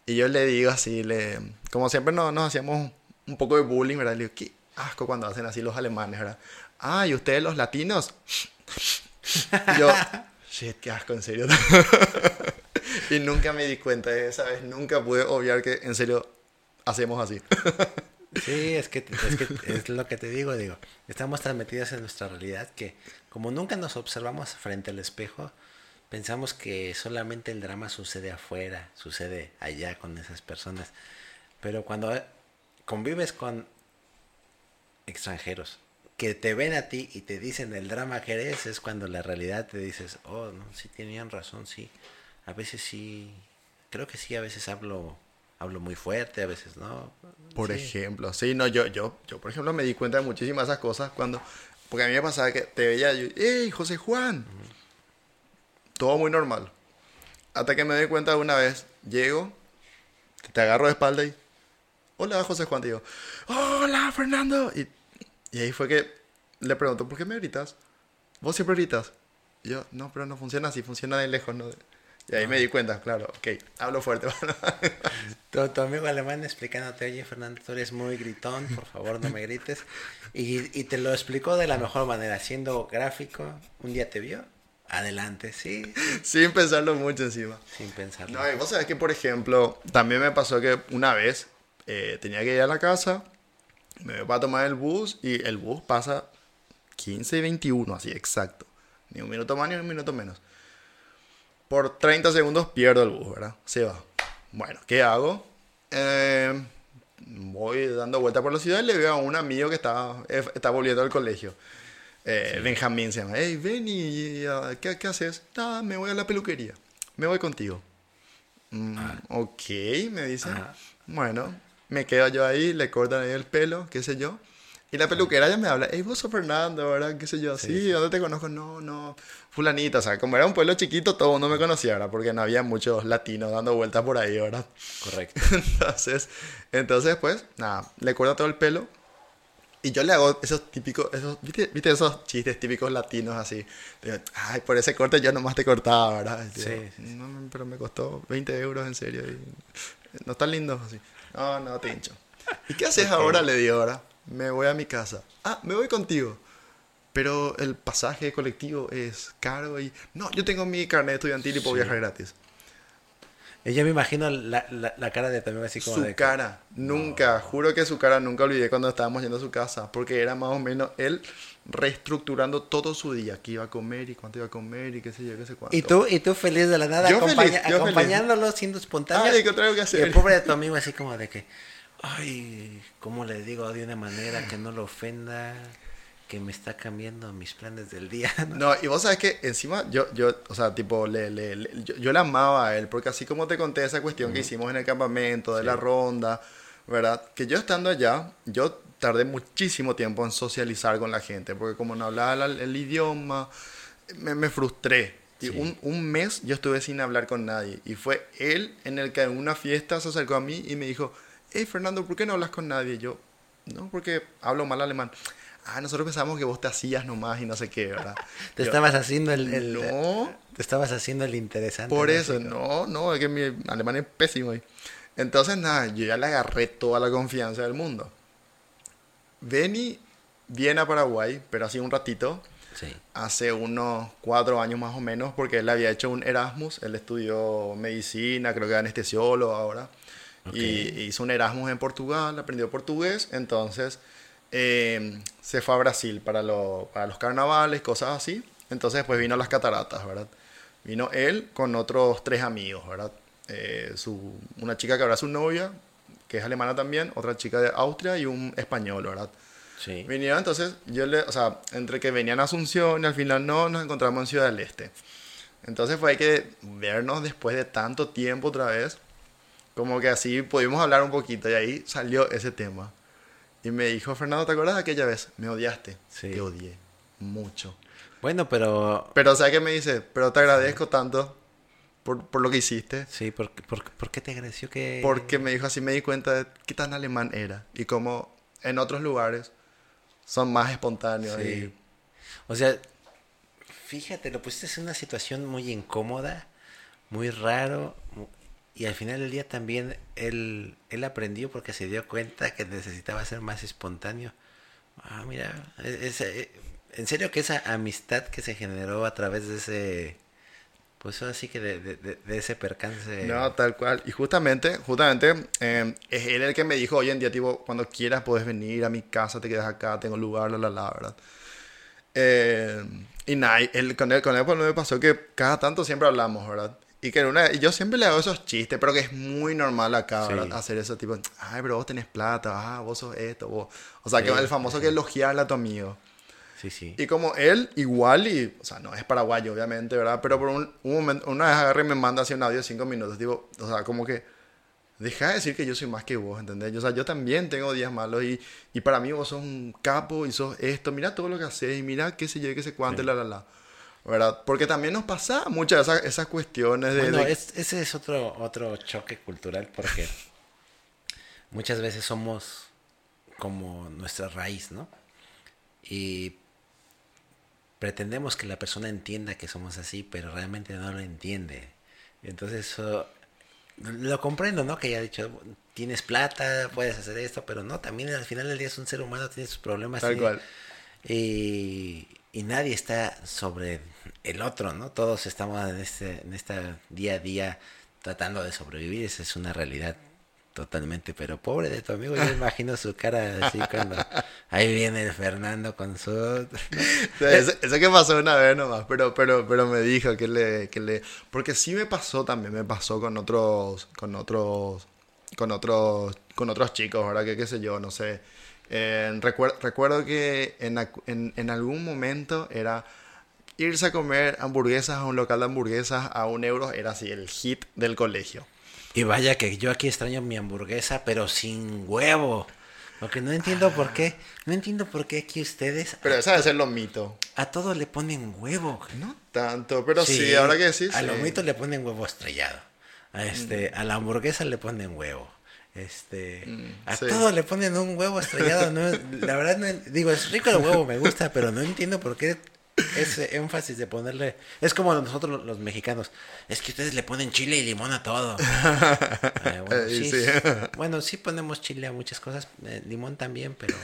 Y yo le digo así, le, como siempre nos, nos hacíamos un poco de bullying, ¿verdad? Le digo, qué asco cuando hacen así los alemanes, ¿verdad? Ah, ¿y ustedes los latinos? Yo, shit, qué asco, en serio. y nunca me di cuenta de esa vez, nunca pude obviar que en serio hacemos así. Sí, es que, es es lo que te digo, digo, estamos tan metidos en nuestra realidad que como nunca nos observamos frente al espejo, pensamos que solamente el drama sucede afuera, sucede allá con esas personas. Pero cuando convives con extranjeros que te ven a ti y te dicen el drama que eres, es cuando la realidad te dices, oh, no, sí tenían razón, sí. A veces sí, creo que sí, a veces hablo, hablo muy fuerte, a veces no. Por Sí. ejemplo, sí, no, yo, yo, yo, por ejemplo, me di cuenta de muchísimas esas cosas cuando, porque a mí me pasaba que te veía yo, ¡Ey, José Juan! Todo muy normal. Hasta que me doy cuenta de una vez, llego, te agarro de espalda y, hola, José Juan, te digo, hola, Fernando. Y, y ahí fue que le pregunto, ¿por qué me gritas? ¿Vos siempre gritas? Y yo, no, pero no funciona así, funciona de lejos, ¿no? Y ahí me di cuenta, claro, ok, hablo fuerte. Tu, tu amigo alemán explicándote, oye Fernando, tú eres muy gritón, por favor no me grites. Y, y te lo explicó de la mejor manera, siendo gráfico. Un día te vio, adelante, sí, sí, Sin pensarlo mucho encima. sin pensarlo. No, y vos sabés que, por ejemplo, también me pasó que una vez eh, tenía que ir a la casa, me voy para tomar el bus y el bus pasa 15 y 21, así exacto. Ni un minuto más ni un minuto menos. Por 30 segundos pierdo el bus, ¿verdad? Se va. Bueno, ¿qué hago? Eh, voy dando vuelta por la ciudad y le veo a un amigo que está, eh, está volviendo al colegio. Eh, Benjamín se llama. Hey, ven y ah, ¿qué, qué haces? Nada, me voy a la peluquería. Me voy contigo. Mm, Ok, me dice. Bueno, me quedo yo ahí, le cortan ahí el pelo, qué sé yo. Y la peluquera ya me habla, hey, vos sos Fernando, ¿verdad? ¿Qué sé yo? Sí, Sí. ¿dónde te conozco? No, no, fulanito. O sea, como era un pueblo chiquito, todo el mundo me conocía, ¿verdad? Porque no había muchos latinos dando vueltas por ahí, ¿verdad? Correcto. Entonces, entonces pues, nada, le corta todo el pelo. Y yo le hago esos típicos, esos, ¿viste, viste esos chistes típicos latinos así? Digo, Ay, por ese corte yo nomás te cortaba, ¿verdad? Digo, Sí, sí, sí. No, pero me costó 20 euros, en serio. y no está lindo así. No, no, te hincho. ¿Y qué haces ahora? Le digo ahora. Me voy a mi casa. Ah, me voy contigo. Pero el pasaje colectivo es caro y... No, yo tengo mi carnet estudiantil y puedo Sí. viajar gratis. Yo me imagino la, la, cara de también así como su cara, nunca, juro que su cara nunca olvidé cuando estábamos yendo a su casa, porque era más o menos él reestructurando todo su día, qué iba a comer y cuánto iba a comer y qué sé yo, qué sé cuánto. Y tú, y tú feliz de la nada, acompañándolo, siendo espontáneo. Ay, ¿qué tengo que hacer? Y el pobre de tu amigo así como de que, ay, ¿cómo le digo de una manera que no lo ofenda? que me está cambiando mis planes del día. No, y vos sabes que encima yo, yo o sea, tipo, le, le, yo, le amaba a él, porque así como te conté esa cuestión que hicimos en el campamento, de la ronda, ¿verdad? Que yo estando allá, yo tardé muchísimo tiempo en socializar con la gente, porque como no hablaba el, idioma, me, me frustré. Y un, un, mes yo estuve sin hablar con nadie. Y fue él en el que en una fiesta se acercó a mí y me dijo, hey Fernando, ¿por qué no hablas con nadie? yo, no, porque hablo mal alemán ah, nosotros pensamos que vos te hacías nomás y no sé qué, ¿verdad? te estabas haciendo el, No. Te estabas haciendo el interesante. Por eso, no, no, es que mi alemán es pésimo. Entonces, nada, yo ya le agarré toda la confianza del mundo. Benny viene a Paraguay, pero así un ratito. Sí. Hace unos cuatro años más o menos, porque él había hecho un Erasmus. Él estudió medicina, creo que anestesiólogo ahora. Y hizo un Erasmus en Portugal, aprendió portugués. Entonces eh, se fue a Brasil para, para los carnavales, cosas así. Entonces después vino las cataratas, ¿verdad? Vino él con otros tres amigos, ¿verdad? Eh, su, una chica que ahora es su novia, que es alemana también, otra chica de Austria y un español, ¿verdad? Sí. Vinieron, entonces, yo le, o sea, entre que venían a Asunción y al final no, nos encontramos en Ciudad del Este. Entonces fue que vernos después de tanto tiempo otra vez, como que así pudimos hablar un poquito y ahí salió ese tema. Y me dijo, Fernando, ¿te acuerdas de aquella vez? Me odiaste. Sí. Te odié. Mucho. Bueno, pero... Pero, o sea, que me dice, pero te agradezco tanto por, por, lo que hiciste. Sí, ¿por, por, por qué te agradeció que...? Porque me dijo así, me di cuenta de qué tan alemán era. Y cómo en otros lugares son más espontáneos. Sí. O sea, fíjate, lo pusiste en una situación muy incómoda, muy raro, y al final del día también él, él aprendió porque se dio cuenta que necesitaba ser más espontáneo. Ah, mira, e, eh, en serio que esa amistad que se generó a través de ese, pues así que de, de, ese percance. No, tal cual. Y justamente, justamente, em, es él el que me dijo hoy en día, tipo, cuando quieras puedes venir a mi casa, te quedas acá, tengo lugar, la, la, la, ¿verdad? Em, y nada, él, con él, con él pues, me pasó que cada tanto siempre hablamos, ¿verdad? Y que una, yo siempre le hago esos chistes, pero que es muy normal acá, Hacer eso tipo, ay, pero vos tenés plata, ah, vos sos esto, vos. O sea, que el famoso que elogiarle a tu amigo. Sí, sí. Y como él, igual, y, o sea, no es paraguayo, obviamente, ¿verdad? Pero por un, un momento, una vez agarré y me manda así un audio de cinco minutos, tipo, o sea, como que, deja de decir que yo soy más que vos, ¿entendés? O sea, yo también tengo días malos y, y para mí vos sos un capo y sos esto, mira todo lo que haces y mira qué sé yo, qué sé cuánto, la, la, la. ¿verdad? Porque también nos pasa muchas esas, esas cuestiones de... Bueno, ese es otro, otro choque cultural porque muchas veces somos como nuestra raíz, ¿no? Y pretendemos que la persona entienda que somos así, pero realmente no lo entiende. Entonces eso lo comprendo, ¿no? Que haya dicho, tienes plata, puedes hacer esto, pero no, también al final del día es un ser humano, tiene sus problemas. Tal cual. Y, y nadie está sobre el otro, ¿no? Todos estamos en este, en esta día a día tratando de sobrevivir, esa es una realidad totalmente, pero pobre de tu amigo, yo imagino su cara así cuando ahí viene el Fernando con su... eso, que pasó una vez nomás, pero, pero, pero me dijo que le, que le... Porque sí me pasó también, me pasó con otros, con otros, con otros, con otros chicos, ¿verdad? Que qué sé yo, no sé. recuerdo, que en, en, en algún momento era irse a comer hamburguesas a un local de hamburguesas a un euro era así el hit del colegio. Y vaya que yo aquí extraño mi hamburguesa, pero sin huevo. Lo que no entiendo por qué, no entiendo por qué aquí ustedes... Pero esa debe ser mito. A todo le ponen huevo. No tanto, pero sí, ahora que sí. A los mitos le ponen huevo estrellado. A, este, mm. a la hamburguesa le ponen huevo. Este, mm, a todo le ponen un huevo estrellado. la verdad, no, digo, es rico el huevo, me gusta, pero no entiendo por qué ese énfasis de ponerle. Es como nosotros los mexicanos. Es que ustedes le ponen chile y limón a todo. Eh, bueno, sí, ponemos chile a muchas cosas. Eh, limón también, pero.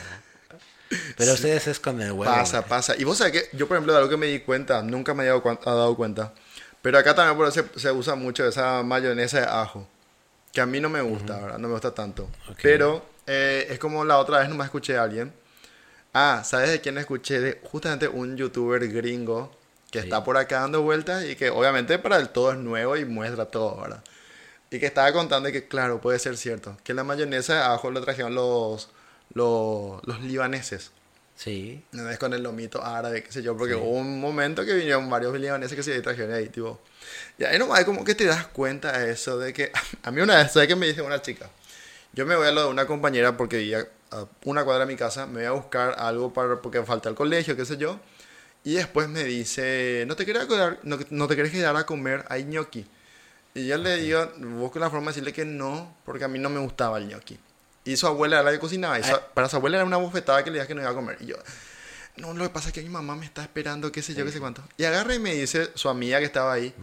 Pero ustedes es con el huevo. Pasa, pasa. Y vos sabés que yo, por ejemplo, de algo que me di cuenta, nunca me había dado cuenta. Pero acá también por eso se, se usa mucho esa mayonesa de ajo. Que a mí no me gusta, ¿verdad? No me gusta tanto. Pero eh, es como la otra vez nomás escuché a alguien. Ah, ¿sabes de quién escuché? De justamente un youtuber gringo que Sí. está por acá dando vueltas y que obviamente para el todo es nuevo y muestra todo, ¿verdad? Y que estaba contando que, claro, puede ser cierto, que la mayonesa de ajo lo trajeron los, los, los libaneses. Sí, No es con el lomito árabe, qué sé yo, porque Sí. hubo un momento que vinieron varios libaneses que se trajeron ahí, tipo. Y ahí nomás como que te das cuenta de eso, de que. A mí una vez, ¿sabes qué me dice una chica? Yo me voy a lo de una compañera porque vivía a una cuadra de mi casa, me voy a buscar algo para, porque falta el colegio, qué sé yo. Y después me dice, ¿no te quieres quedar, no, no te quieres quedar a comer? Hay ñoqui. Y yo le digo, busco la forma de decirle que no, porque a mí no me gustaba el ñoqui. Y su abuela era la que cocinaba. Y su- Ah. para su abuela era una bofetada que le digas que no iba a comer. Y yo, no, lo que pasa es que mi mamá me está esperando, qué sé yo, qué sé cuánto. Y agarra y me dice su amiga que estaba ahí,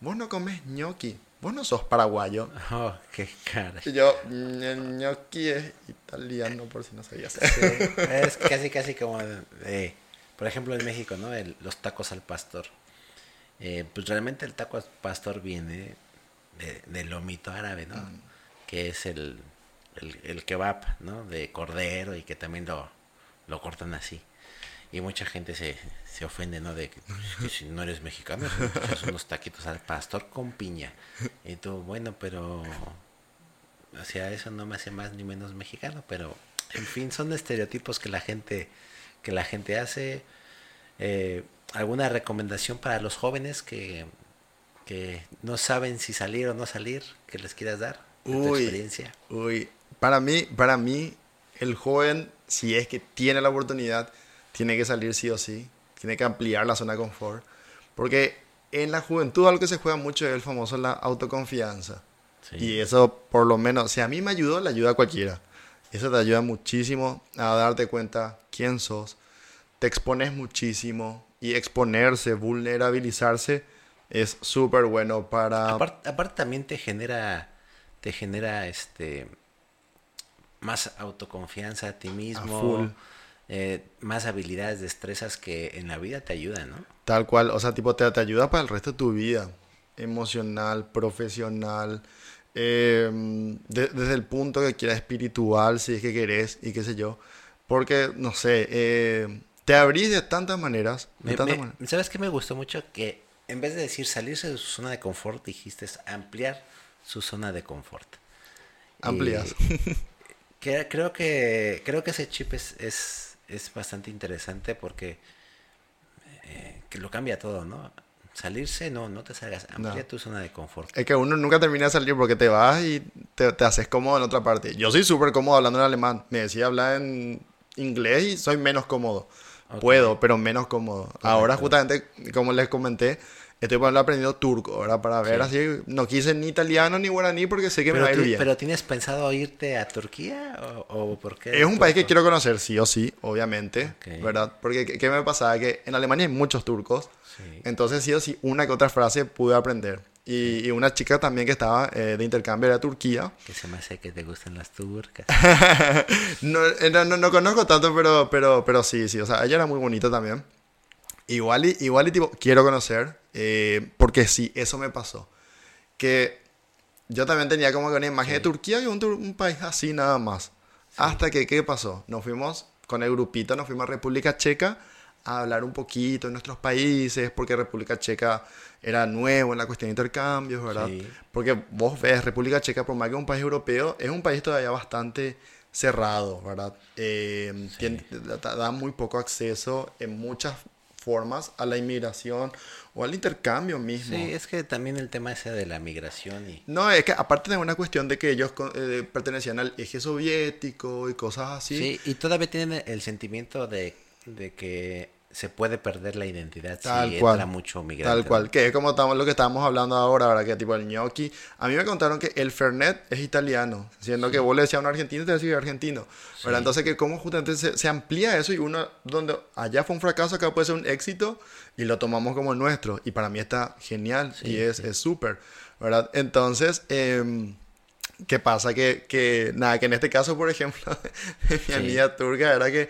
vos no comes ñoqui, vos no sos paraguayo. oh, qué cara. Y yo, "Mm, ñoqui es italiano, por si no sabías. Sí, es casi, casi como, eh, por ejemplo, en México, ¿no? El- los tacos al pastor. Eh, pues realmente el taco al pastor viene de, del lomito árabe, ¿no? Que es el, el, el kebab, ¿no? De cordero y que también lo, lo cortan así. Y mucha gente se, se ofende, ¿no? De que, que si no eres mexicano, son unos taquitos al pastor con piña. Y tú, bueno, pero o sea, eso no me hace más ni menos mexicano, pero en fin, son estereotipos que la gente que la gente hace. Eh, ¿Alguna recomendación para los jóvenes que, que no saben si salir o no salir que les quieras dar de tu Uy. experiencia? Uy, para mí, para mí, el joven, si es que tiene la oportunidad, tiene que salir sí o sí, tiene que ampliar la zona de confort, porque en la juventud algo que se juega mucho es el famoso la autoconfianza. Sí. Y eso, por lo menos, si a mí me ayudó, le ayuda a cualquiera. Eso te ayuda muchísimo a darte cuenta quién sos. Te expones muchísimo y exponerse, vulnerabilizarse es súper bueno para... Aparte, aparte también te genera, te genera este más autoconfianza a ti mismo, full. Eh, más habilidades, destrezas que en la vida te ayudan, ¿no? Tal cual, o sea, tipo, te, te ayuda para el resto de tu vida, emocional, profesional, eh, de- desde el punto que quieras espiritual, si es que querés, y qué sé yo. Porque, no sé, eh, te abrís de tantas maneras. De Me- tantas me- maneras. ¿Sabes qué me gustó mucho? Que en vez de decir salirse de su zona de confort, dijiste ampliar su zona de confort. Amplias. Y que- creo que creo que ese chip es, es, es bastante interesante porque eh, que lo cambia todo, ¿no? Salirse, no, no te salgas, amplía No. tu zona de confort. Es que uno nunca termina de salir porque te vas y te, te haces cómodo en otra parte. Yo soy súper cómodo hablando en alemán. Me decía hablar en inglés y soy menos cómodo. Puedo, pero menos cómodo. Ahora justamente, como les comenté, estoy aprendiendo turco, ahora Para ver Sí. así, no quise ni italiano ni guaraní porque sé que me va a ir bien. pero ¿tienes pensado irte a Turquía o, o por qué? Es un país que turco? quiero conocer, sí o sí, obviamente, Ok. ¿verdad? Porque, ¿qué, qué me pasaba? Que en Alemania hay muchos turcos, Sí. entonces sí o sí, una que otra frase pude aprender. Y, y una chica también que estaba eh, de intercambio era Turquía. Que se me hace que te gustan las turcas. No, eh, no, no, no conozco tanto, pero, pero, pero sí, sí, o sea, ella era muy bonita también. Igual y, igual y tipo, quiero conocer, eh, porque sí, eso me pasó. Que yo también tenía como que una imagen de Turquía y un, un país así nada más. Hasta que, ¿qué pasó? Nos fuimos con el grupito, nos fuimos a República Checa a hablar un poquito de nuestros países, porque República Checa era nuevo en la cuestión de intercambios, ¿verdad? Sí. Porque vos ves, República Checa, por más que es un país europeo, es un país todavía bastante cerrado, ¿verdad? Eh, tiene- da, da muy poco acceso en muchas formas a la inmigración o al intercambio mismo. Sí, es que también el tema ese de la migración y... No, es que aparte de una cuestión de que ellos eh, pertenecían al eje soviético y cosas así. Sí, y todavía tienen el sentimiento de, de que se puede perder la identidad Tal si cual. entra mucho migrante. Tal cual, que es como estamos, lo que estábamos hablando ahora, ¿verdad? Que tipo el gnocchi. A mí me contaron que el Fernet es italiano, siendo que vos le decías a un argentino, te decía argentino. ¿verdad? Sí. Entonces, que cómo justamente se, se amplía eso y uno, donde allá fue un fracaso, acá puede ser un éxito y lo tomamos como nuestro. Y para mí está genial Sí, y es súper, ¿verdad? Entonces, em, ¿qué pasa? Que, que, nada, que en este caso, por ejemplo, mi amiga turca era que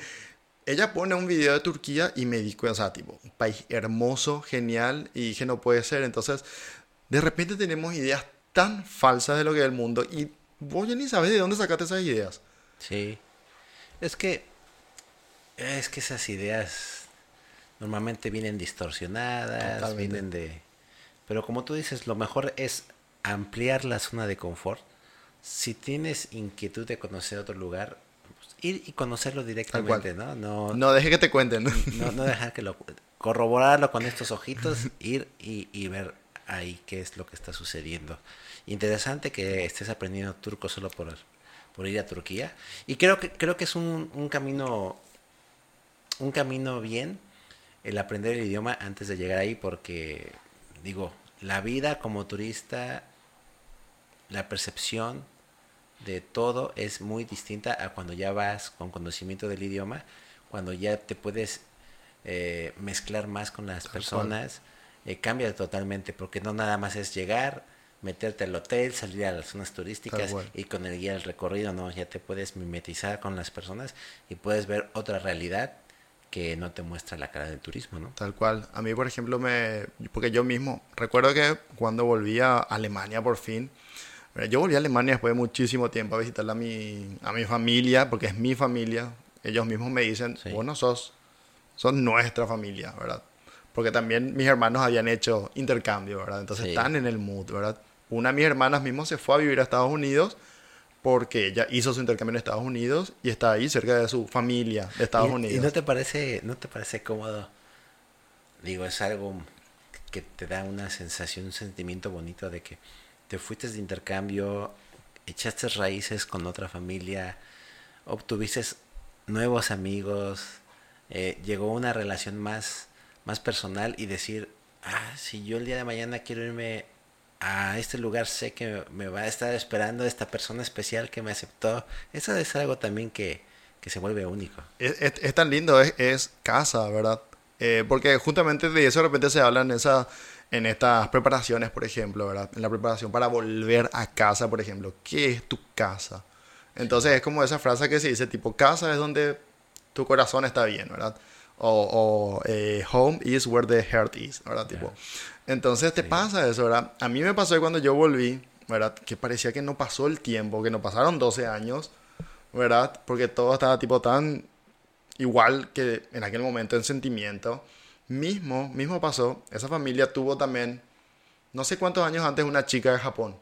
ella pone un video de Turquía y me di cuenta, o sea, tipo, un país hermoso, genial, y dije, no puede ser. Entonces, de repente tenemos ideas tan falsas de lo que es el mundo y vos ya ni sabes de dónde sacaste esas ideas. Sí. Es que. Es que esas ideas normalmente vienen distorsionadas, Totalmente. vienen de. Pero como tú dices, lo mejor es ampliar la zona de confort. Si tienes inquietud de conocer otro lugar, ir y conocerlo directamente, ¿no? No, No deje que te cuenten. no, no dejar que lo corroborarlo con estos ojitos, ir y, y ver ahí qué es lo que está sucediendo. Interesante que estés aprendiendo turco solo por, por ir a Turquía. Y creo que creo que es un, un camino un camino bien el aprender el idioma antes de llegar ahí porque digo, la vida como turista, la percepción de todo es muy distinta a cuando ya vas con conocimiento del idioma, cuando ya te puedes eh, mezclar más con las personas, eh, cambia totalmente, porque no nada más es llegar, meterte al hotel, salir a las zonas turísticas y con el guía del recorrido, no, ya te puedes mimetizar con las personas y puedes ver otra realidad que no te muestra la cara del turismo, ¿no? Tal cual. A mí, por ejemplo, me... Porque yo mismo, recuerdo que cuando volví a Alemania por fin, yo volví a Alemania después de muchísimo tiempo a visitar a mi, a mi familia, porque es mi familia. Ellos mismos me dicen, Sí. vos no sos, sos nuestra familia, ¿verdad? Porque también mis hermanos habían hecho intercambio, ¿verdad? Entonces Sí. están en el mood, ¿verdad? Una de mis hermanas mismo se fue a vivir a Estados Unidos porque ella hizo su intercambio en Estados Unidos y está ahí cerca de su familia de Estados y, Unidos. ¿Y no te parece, no te parece cómodo? Digo, es algo que te da una sensación, un sentimiento bonito de que te fuiste de intercambio, echaste raíces con otra familia, obtuviste nuevos amigos, eh, llegó una relación más, más personal y decir, ah, si yo el día de mañana quiero irme a este lugar, sé que me va a estar esperando esta persona especial que me aceptó. Eso es algo también que, que se vuelve único. Es, es- tan lindo, es, casa, ¿verdad? Eh, porque justamente de eso de repente se habla en, esa, en estas preparaciones, por ejemplo, ¿verdad? En la preparación para volver a casa, por ejemplo. ¿Qué es tu casa? Entonces es como esa frase que se dice, tipo, casa es donde tu corazón está bien, ¿verdad? O, o, eh, home is where the heart is, ¿verdad? Tipo, entonces te pasa eso, ¿verdad? A mí me pasó cuando yo volví, ¿verdad? Que parecía que no pasó el tiempo, que no pasaron 12 años, ¿verdad? Porque todo estaba tipo tan igual que en aquel momento en sentimiento. Mismo, mismo pasó. Esa familia tuvo también, no sé cuántos años antes, una chica de Japón.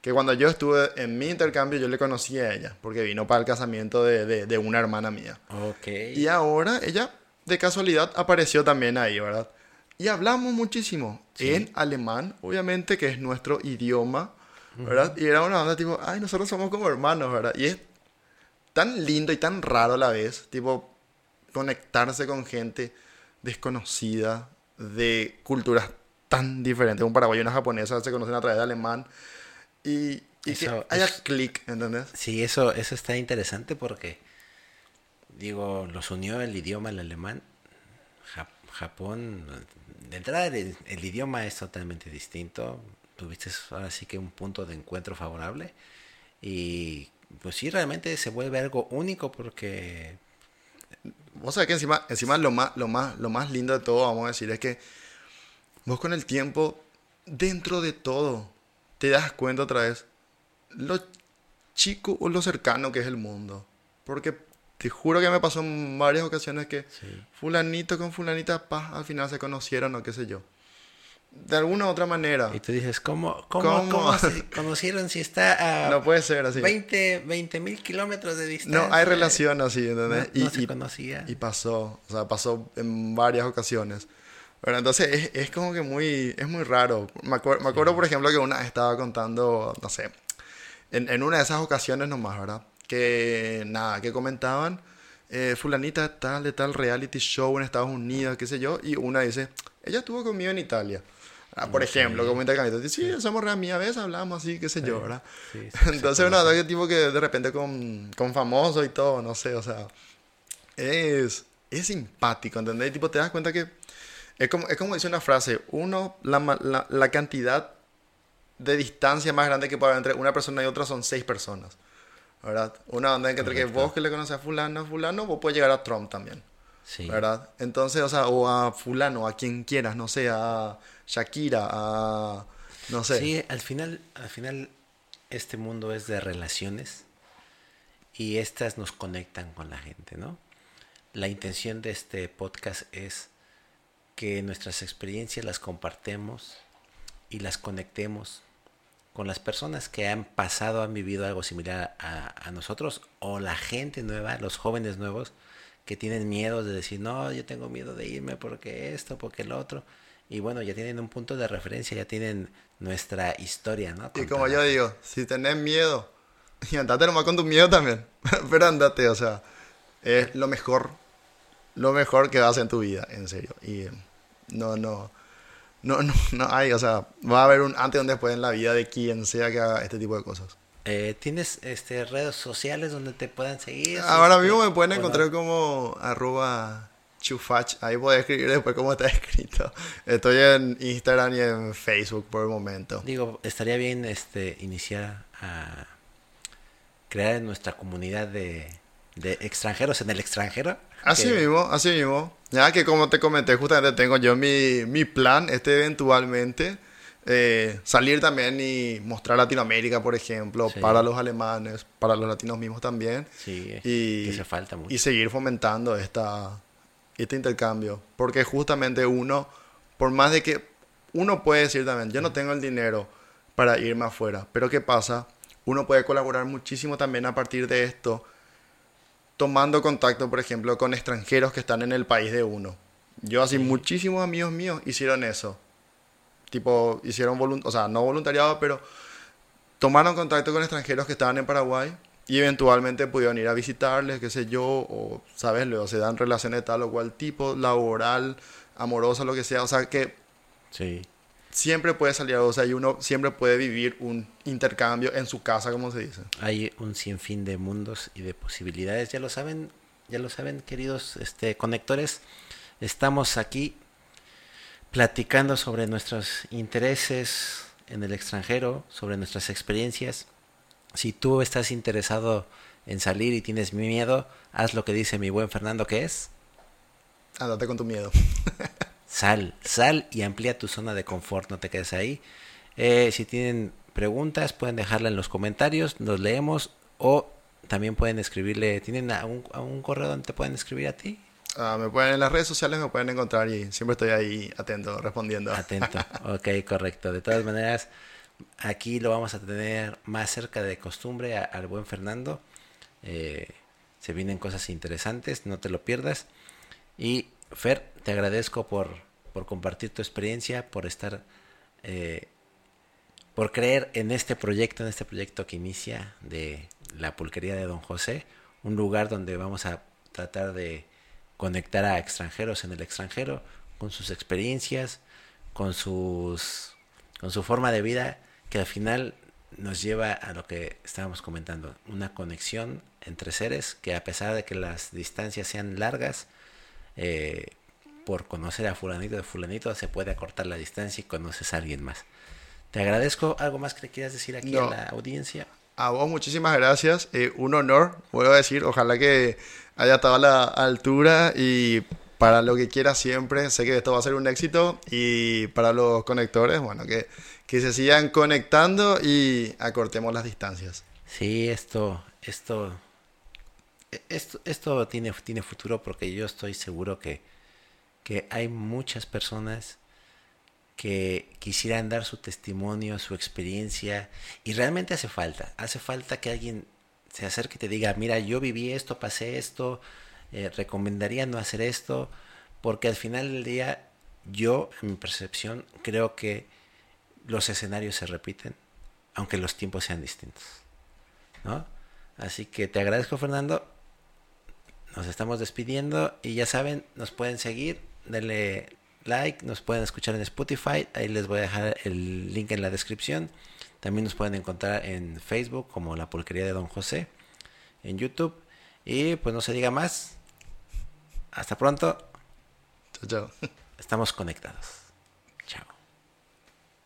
Que cuando yo estuve en mi intercambio, yo le conocí a ella, porque vino para el casamiento de, de- de una hermana mía. Ok. Y ahora ella, de casualidad, apareció también ahí, ¿verdad? Y hablamos muchísimo Sí. en alemán, obviamente, que es nuestro idioma, ¿verdad? Y era una onda tipo, ay, nosotros somos como hermanos, ¿verdad? Y es tan lindo y tan raro a la vez, tipo, conectarse con gente desconocida, de culturas tan diferentes. Un paraguayo y una japonesa se conocen a través de alemán. Y, y Eso que haya es- clic, ¿entendés? Sí, eso, eso está interesante porque, digo, los unió el idioma, el alemán. Ja- Japón, de entrada el, el idioma es totalmente distinto. Tuviste ahora sí que un punto de encuentro favorable. Y pues sí, realmente se vuelve algo único porque... Vos sabés que encima, encima lo, más, lo, más, lo más lindo de todo, vamos a decir, es que vos con el tiempo, dentro de todo, te das cuenta otra vez lo chico o lo cercano que es el mundo. Porque te juro que me pasó en varias ocasiones que Sí. fulanito con fulanita, paz, al final se conocieron o qué sé yo. De alguna u otra manera. Y tú dices, ¿cómo, cómo, ¿Cómo? cómo se conocieron si está a No puede ser así. 20 mil kilómetros de distancia? No hay relación así, No, ¿entendés? no y, se y- conocía. Y pasó, o sea, pasó en varias ocasiones. Bueno, entonces es, es como que muy, es muy raro. Me, acuer- me acuerdo, por ejemplo, que una estaba contando, no sé, en, en una de esas ocasiones nomás, ¿verdad? Que nada, que comentaban, eh, fulanita tal, de tal reality show en Estados Unidos, qué sé yo, y una dice, ella estuvo conmigo en Italia. Ah, por Ok. ejemplo, como intercambio. Dice, sí, somos re amigas, ¿ves? Hablamos así, qué sé yo, ¿verdad? Sí, sí, Entonces, verdad que tipo que de repente con, con famosos y todo, no sé, o sea, es, es simpático, ¿entendés? Y tipo, te das cuenta que es como, es como dice una frase, uno, la, la, la cantidad de distancia más grande que puede haber entre una persona y otra son seis personas, ¿verdad? Una onda entre que vos que le conoces a fulano, a fulano, vos puedes llegar a Trump también, Sí. ¿verdad? Entonces, o sea, o a fulano, a quien quieras, no sé, a Shakira, a... no sé. Sí, al final, al final este mundo es de relaciones y estas nos conectan con la gente, ¿no? La intención de este podcast es que nuestras experiencias las compartemos y las conectemos con las personas que han pasado, han vivido algo similar a, a nosotros o la gente nueva, los jóvenes nuevos que tienen miedo de decir, no, yo tengo miedo de irme porque esto, porque lo otro. Y bueno, ya tienen un punto de referencia, ya tienen nuestra historia, ¿no? Y como yo digo, si tenés miedo, y andate nomás con tu miedo también, pero andate, o sea, es lo mejor, lo mejor que vas en tu vida, en serio. Y eh, no, no, no, no, no hay, o sea, va a haber un antes y un después en la vida de quien sea que haga este tipo de cosas. Eh, ¿Tienes este, redes sociales donde te puedan seguir? Ahora Este, mismo me pueden encontrar como arroba chufach, ahí puedes escribir después cómo está escrito. Estoy en Instagram y en Facebook por el momento. Digo, estaría bien este, iniciar a crear en nuestra comunidad de, de extranjeros en el extranjero. Así que- mismo, así mismo. Ya que como te comenté, justamente tengo yo mi, mi plan, este eventualmente, eh, salir también y mostrar Latinoamérica, por ejemplo, Sí. para los alemanes, para los latinos mismos también, Sí, y, que se falta mucho. y seguir fomentando esta, este intercambio. Porque justamente uno, por más de que uno puede decir también, yo no tengo el dinero para irme afuera, pero ¿qué pasa? Uno puede colaborar muchísimo también a partir de esto, tomando contacto, por ejemplo, con extranjeros que están en el país de uno. Yo así, muchísimos amigos míos hicieron eso. Tipo, hicieron, o sea, no voluntariado, pero tomaron contacto con extranjeros que estaban en Paraguay y eventualmente pudieron ir a visitarles, qué sé yo, o, ¿sabes? Luego se dan relaciones de tal o cual tipo, laboral, amorosa, lo que sea. O sea, que Sí. siempre puede salir algo, o sea, y uno siempre puede vivir un intercambio en su casa, como se dice. Hay un sinfín de mundos y de posibilidades. Ya lo saben, ya lo saben, queridos este, conectores. Estamos aquí platicando sobre nuestros intereses en el extranjero, sobre nuestras experiencias. Si tú estás interesado en salir y tienes miedo, haz lo que dice mi buen Fernando, que es Andate con tu miedo. sal, sal y amplía tu zona de confort, no te quedes ahí. Eh, si tienen preguntas, pueden dejarla en los comentarios, los leemos o también pueden escribirle, ¿tienen a un, a un correo donde te pueden escribir a ti? Ah, me pueden en las redes sociales, me pueden encontrar y siempre estoy ahí atento, respondiendo. Atento, ok, correcto. De todas maneras, aquí lo vamos a tener más cerca de costumbre a- al buen Fernando. Eh, se vienen cosas interesantes, no te lo pierdas. Y Fer, te agradezco por, por compartir tu experiencia, por estar, eh, por creer en este proyecto, en este proyecto que inicia de la pulquería de Don José, un lugar donde vamos a tratar de conectar a extranjeros en el extranjero con sus experiencias, con sus con su forma de vida que al final nos lleva a lo que estábamos comentando, una conexión entre seres que a pesar de que las distancias sean largas, eh, por conocer a fulanito de fulanito se puede acortar la distancia y conoces a alguien más. Te agradezco. ¿Algo más que le quieras decir aquí No. a la audiencia? A vos muchísimas gracias, eh, un honor, vuelvo a decir, ojalá que haya estado a la altura y para lo que quieras siempre, sé que esto va a ser un éxito y para los conectores, bueno, que, que se sigan conectando y acortemos las distancias. Sí, esto, esto, e- esto, esto tiene, tiene futuro porque yo estoy seguro que, que hay muchas personas que quisieran dar su testimonio, su experiencia, y realmente hace falta, hace falta que alguien se acerque y te diga, mira, yo viví esto, pasé esto, eh, recomendaría no hacer esto, porque al final del día, yo, en mi percepción, creo que los escenarios se repiten, aunque los tiempos sean distintos. ¿no? Así que te agradezco, Fernando. Nos estamos despidiendo y ya saben, nos pueden seguir, denle like, nos pueden escuchar en Spotify, ahí les voy a dejar el link en la descripción. También nos pueden encontrar en Facebook como La Pulquería de Don José, en YouTube. Y pues no se diga más. Hasta pronto, Chao, chao. estamos conectados.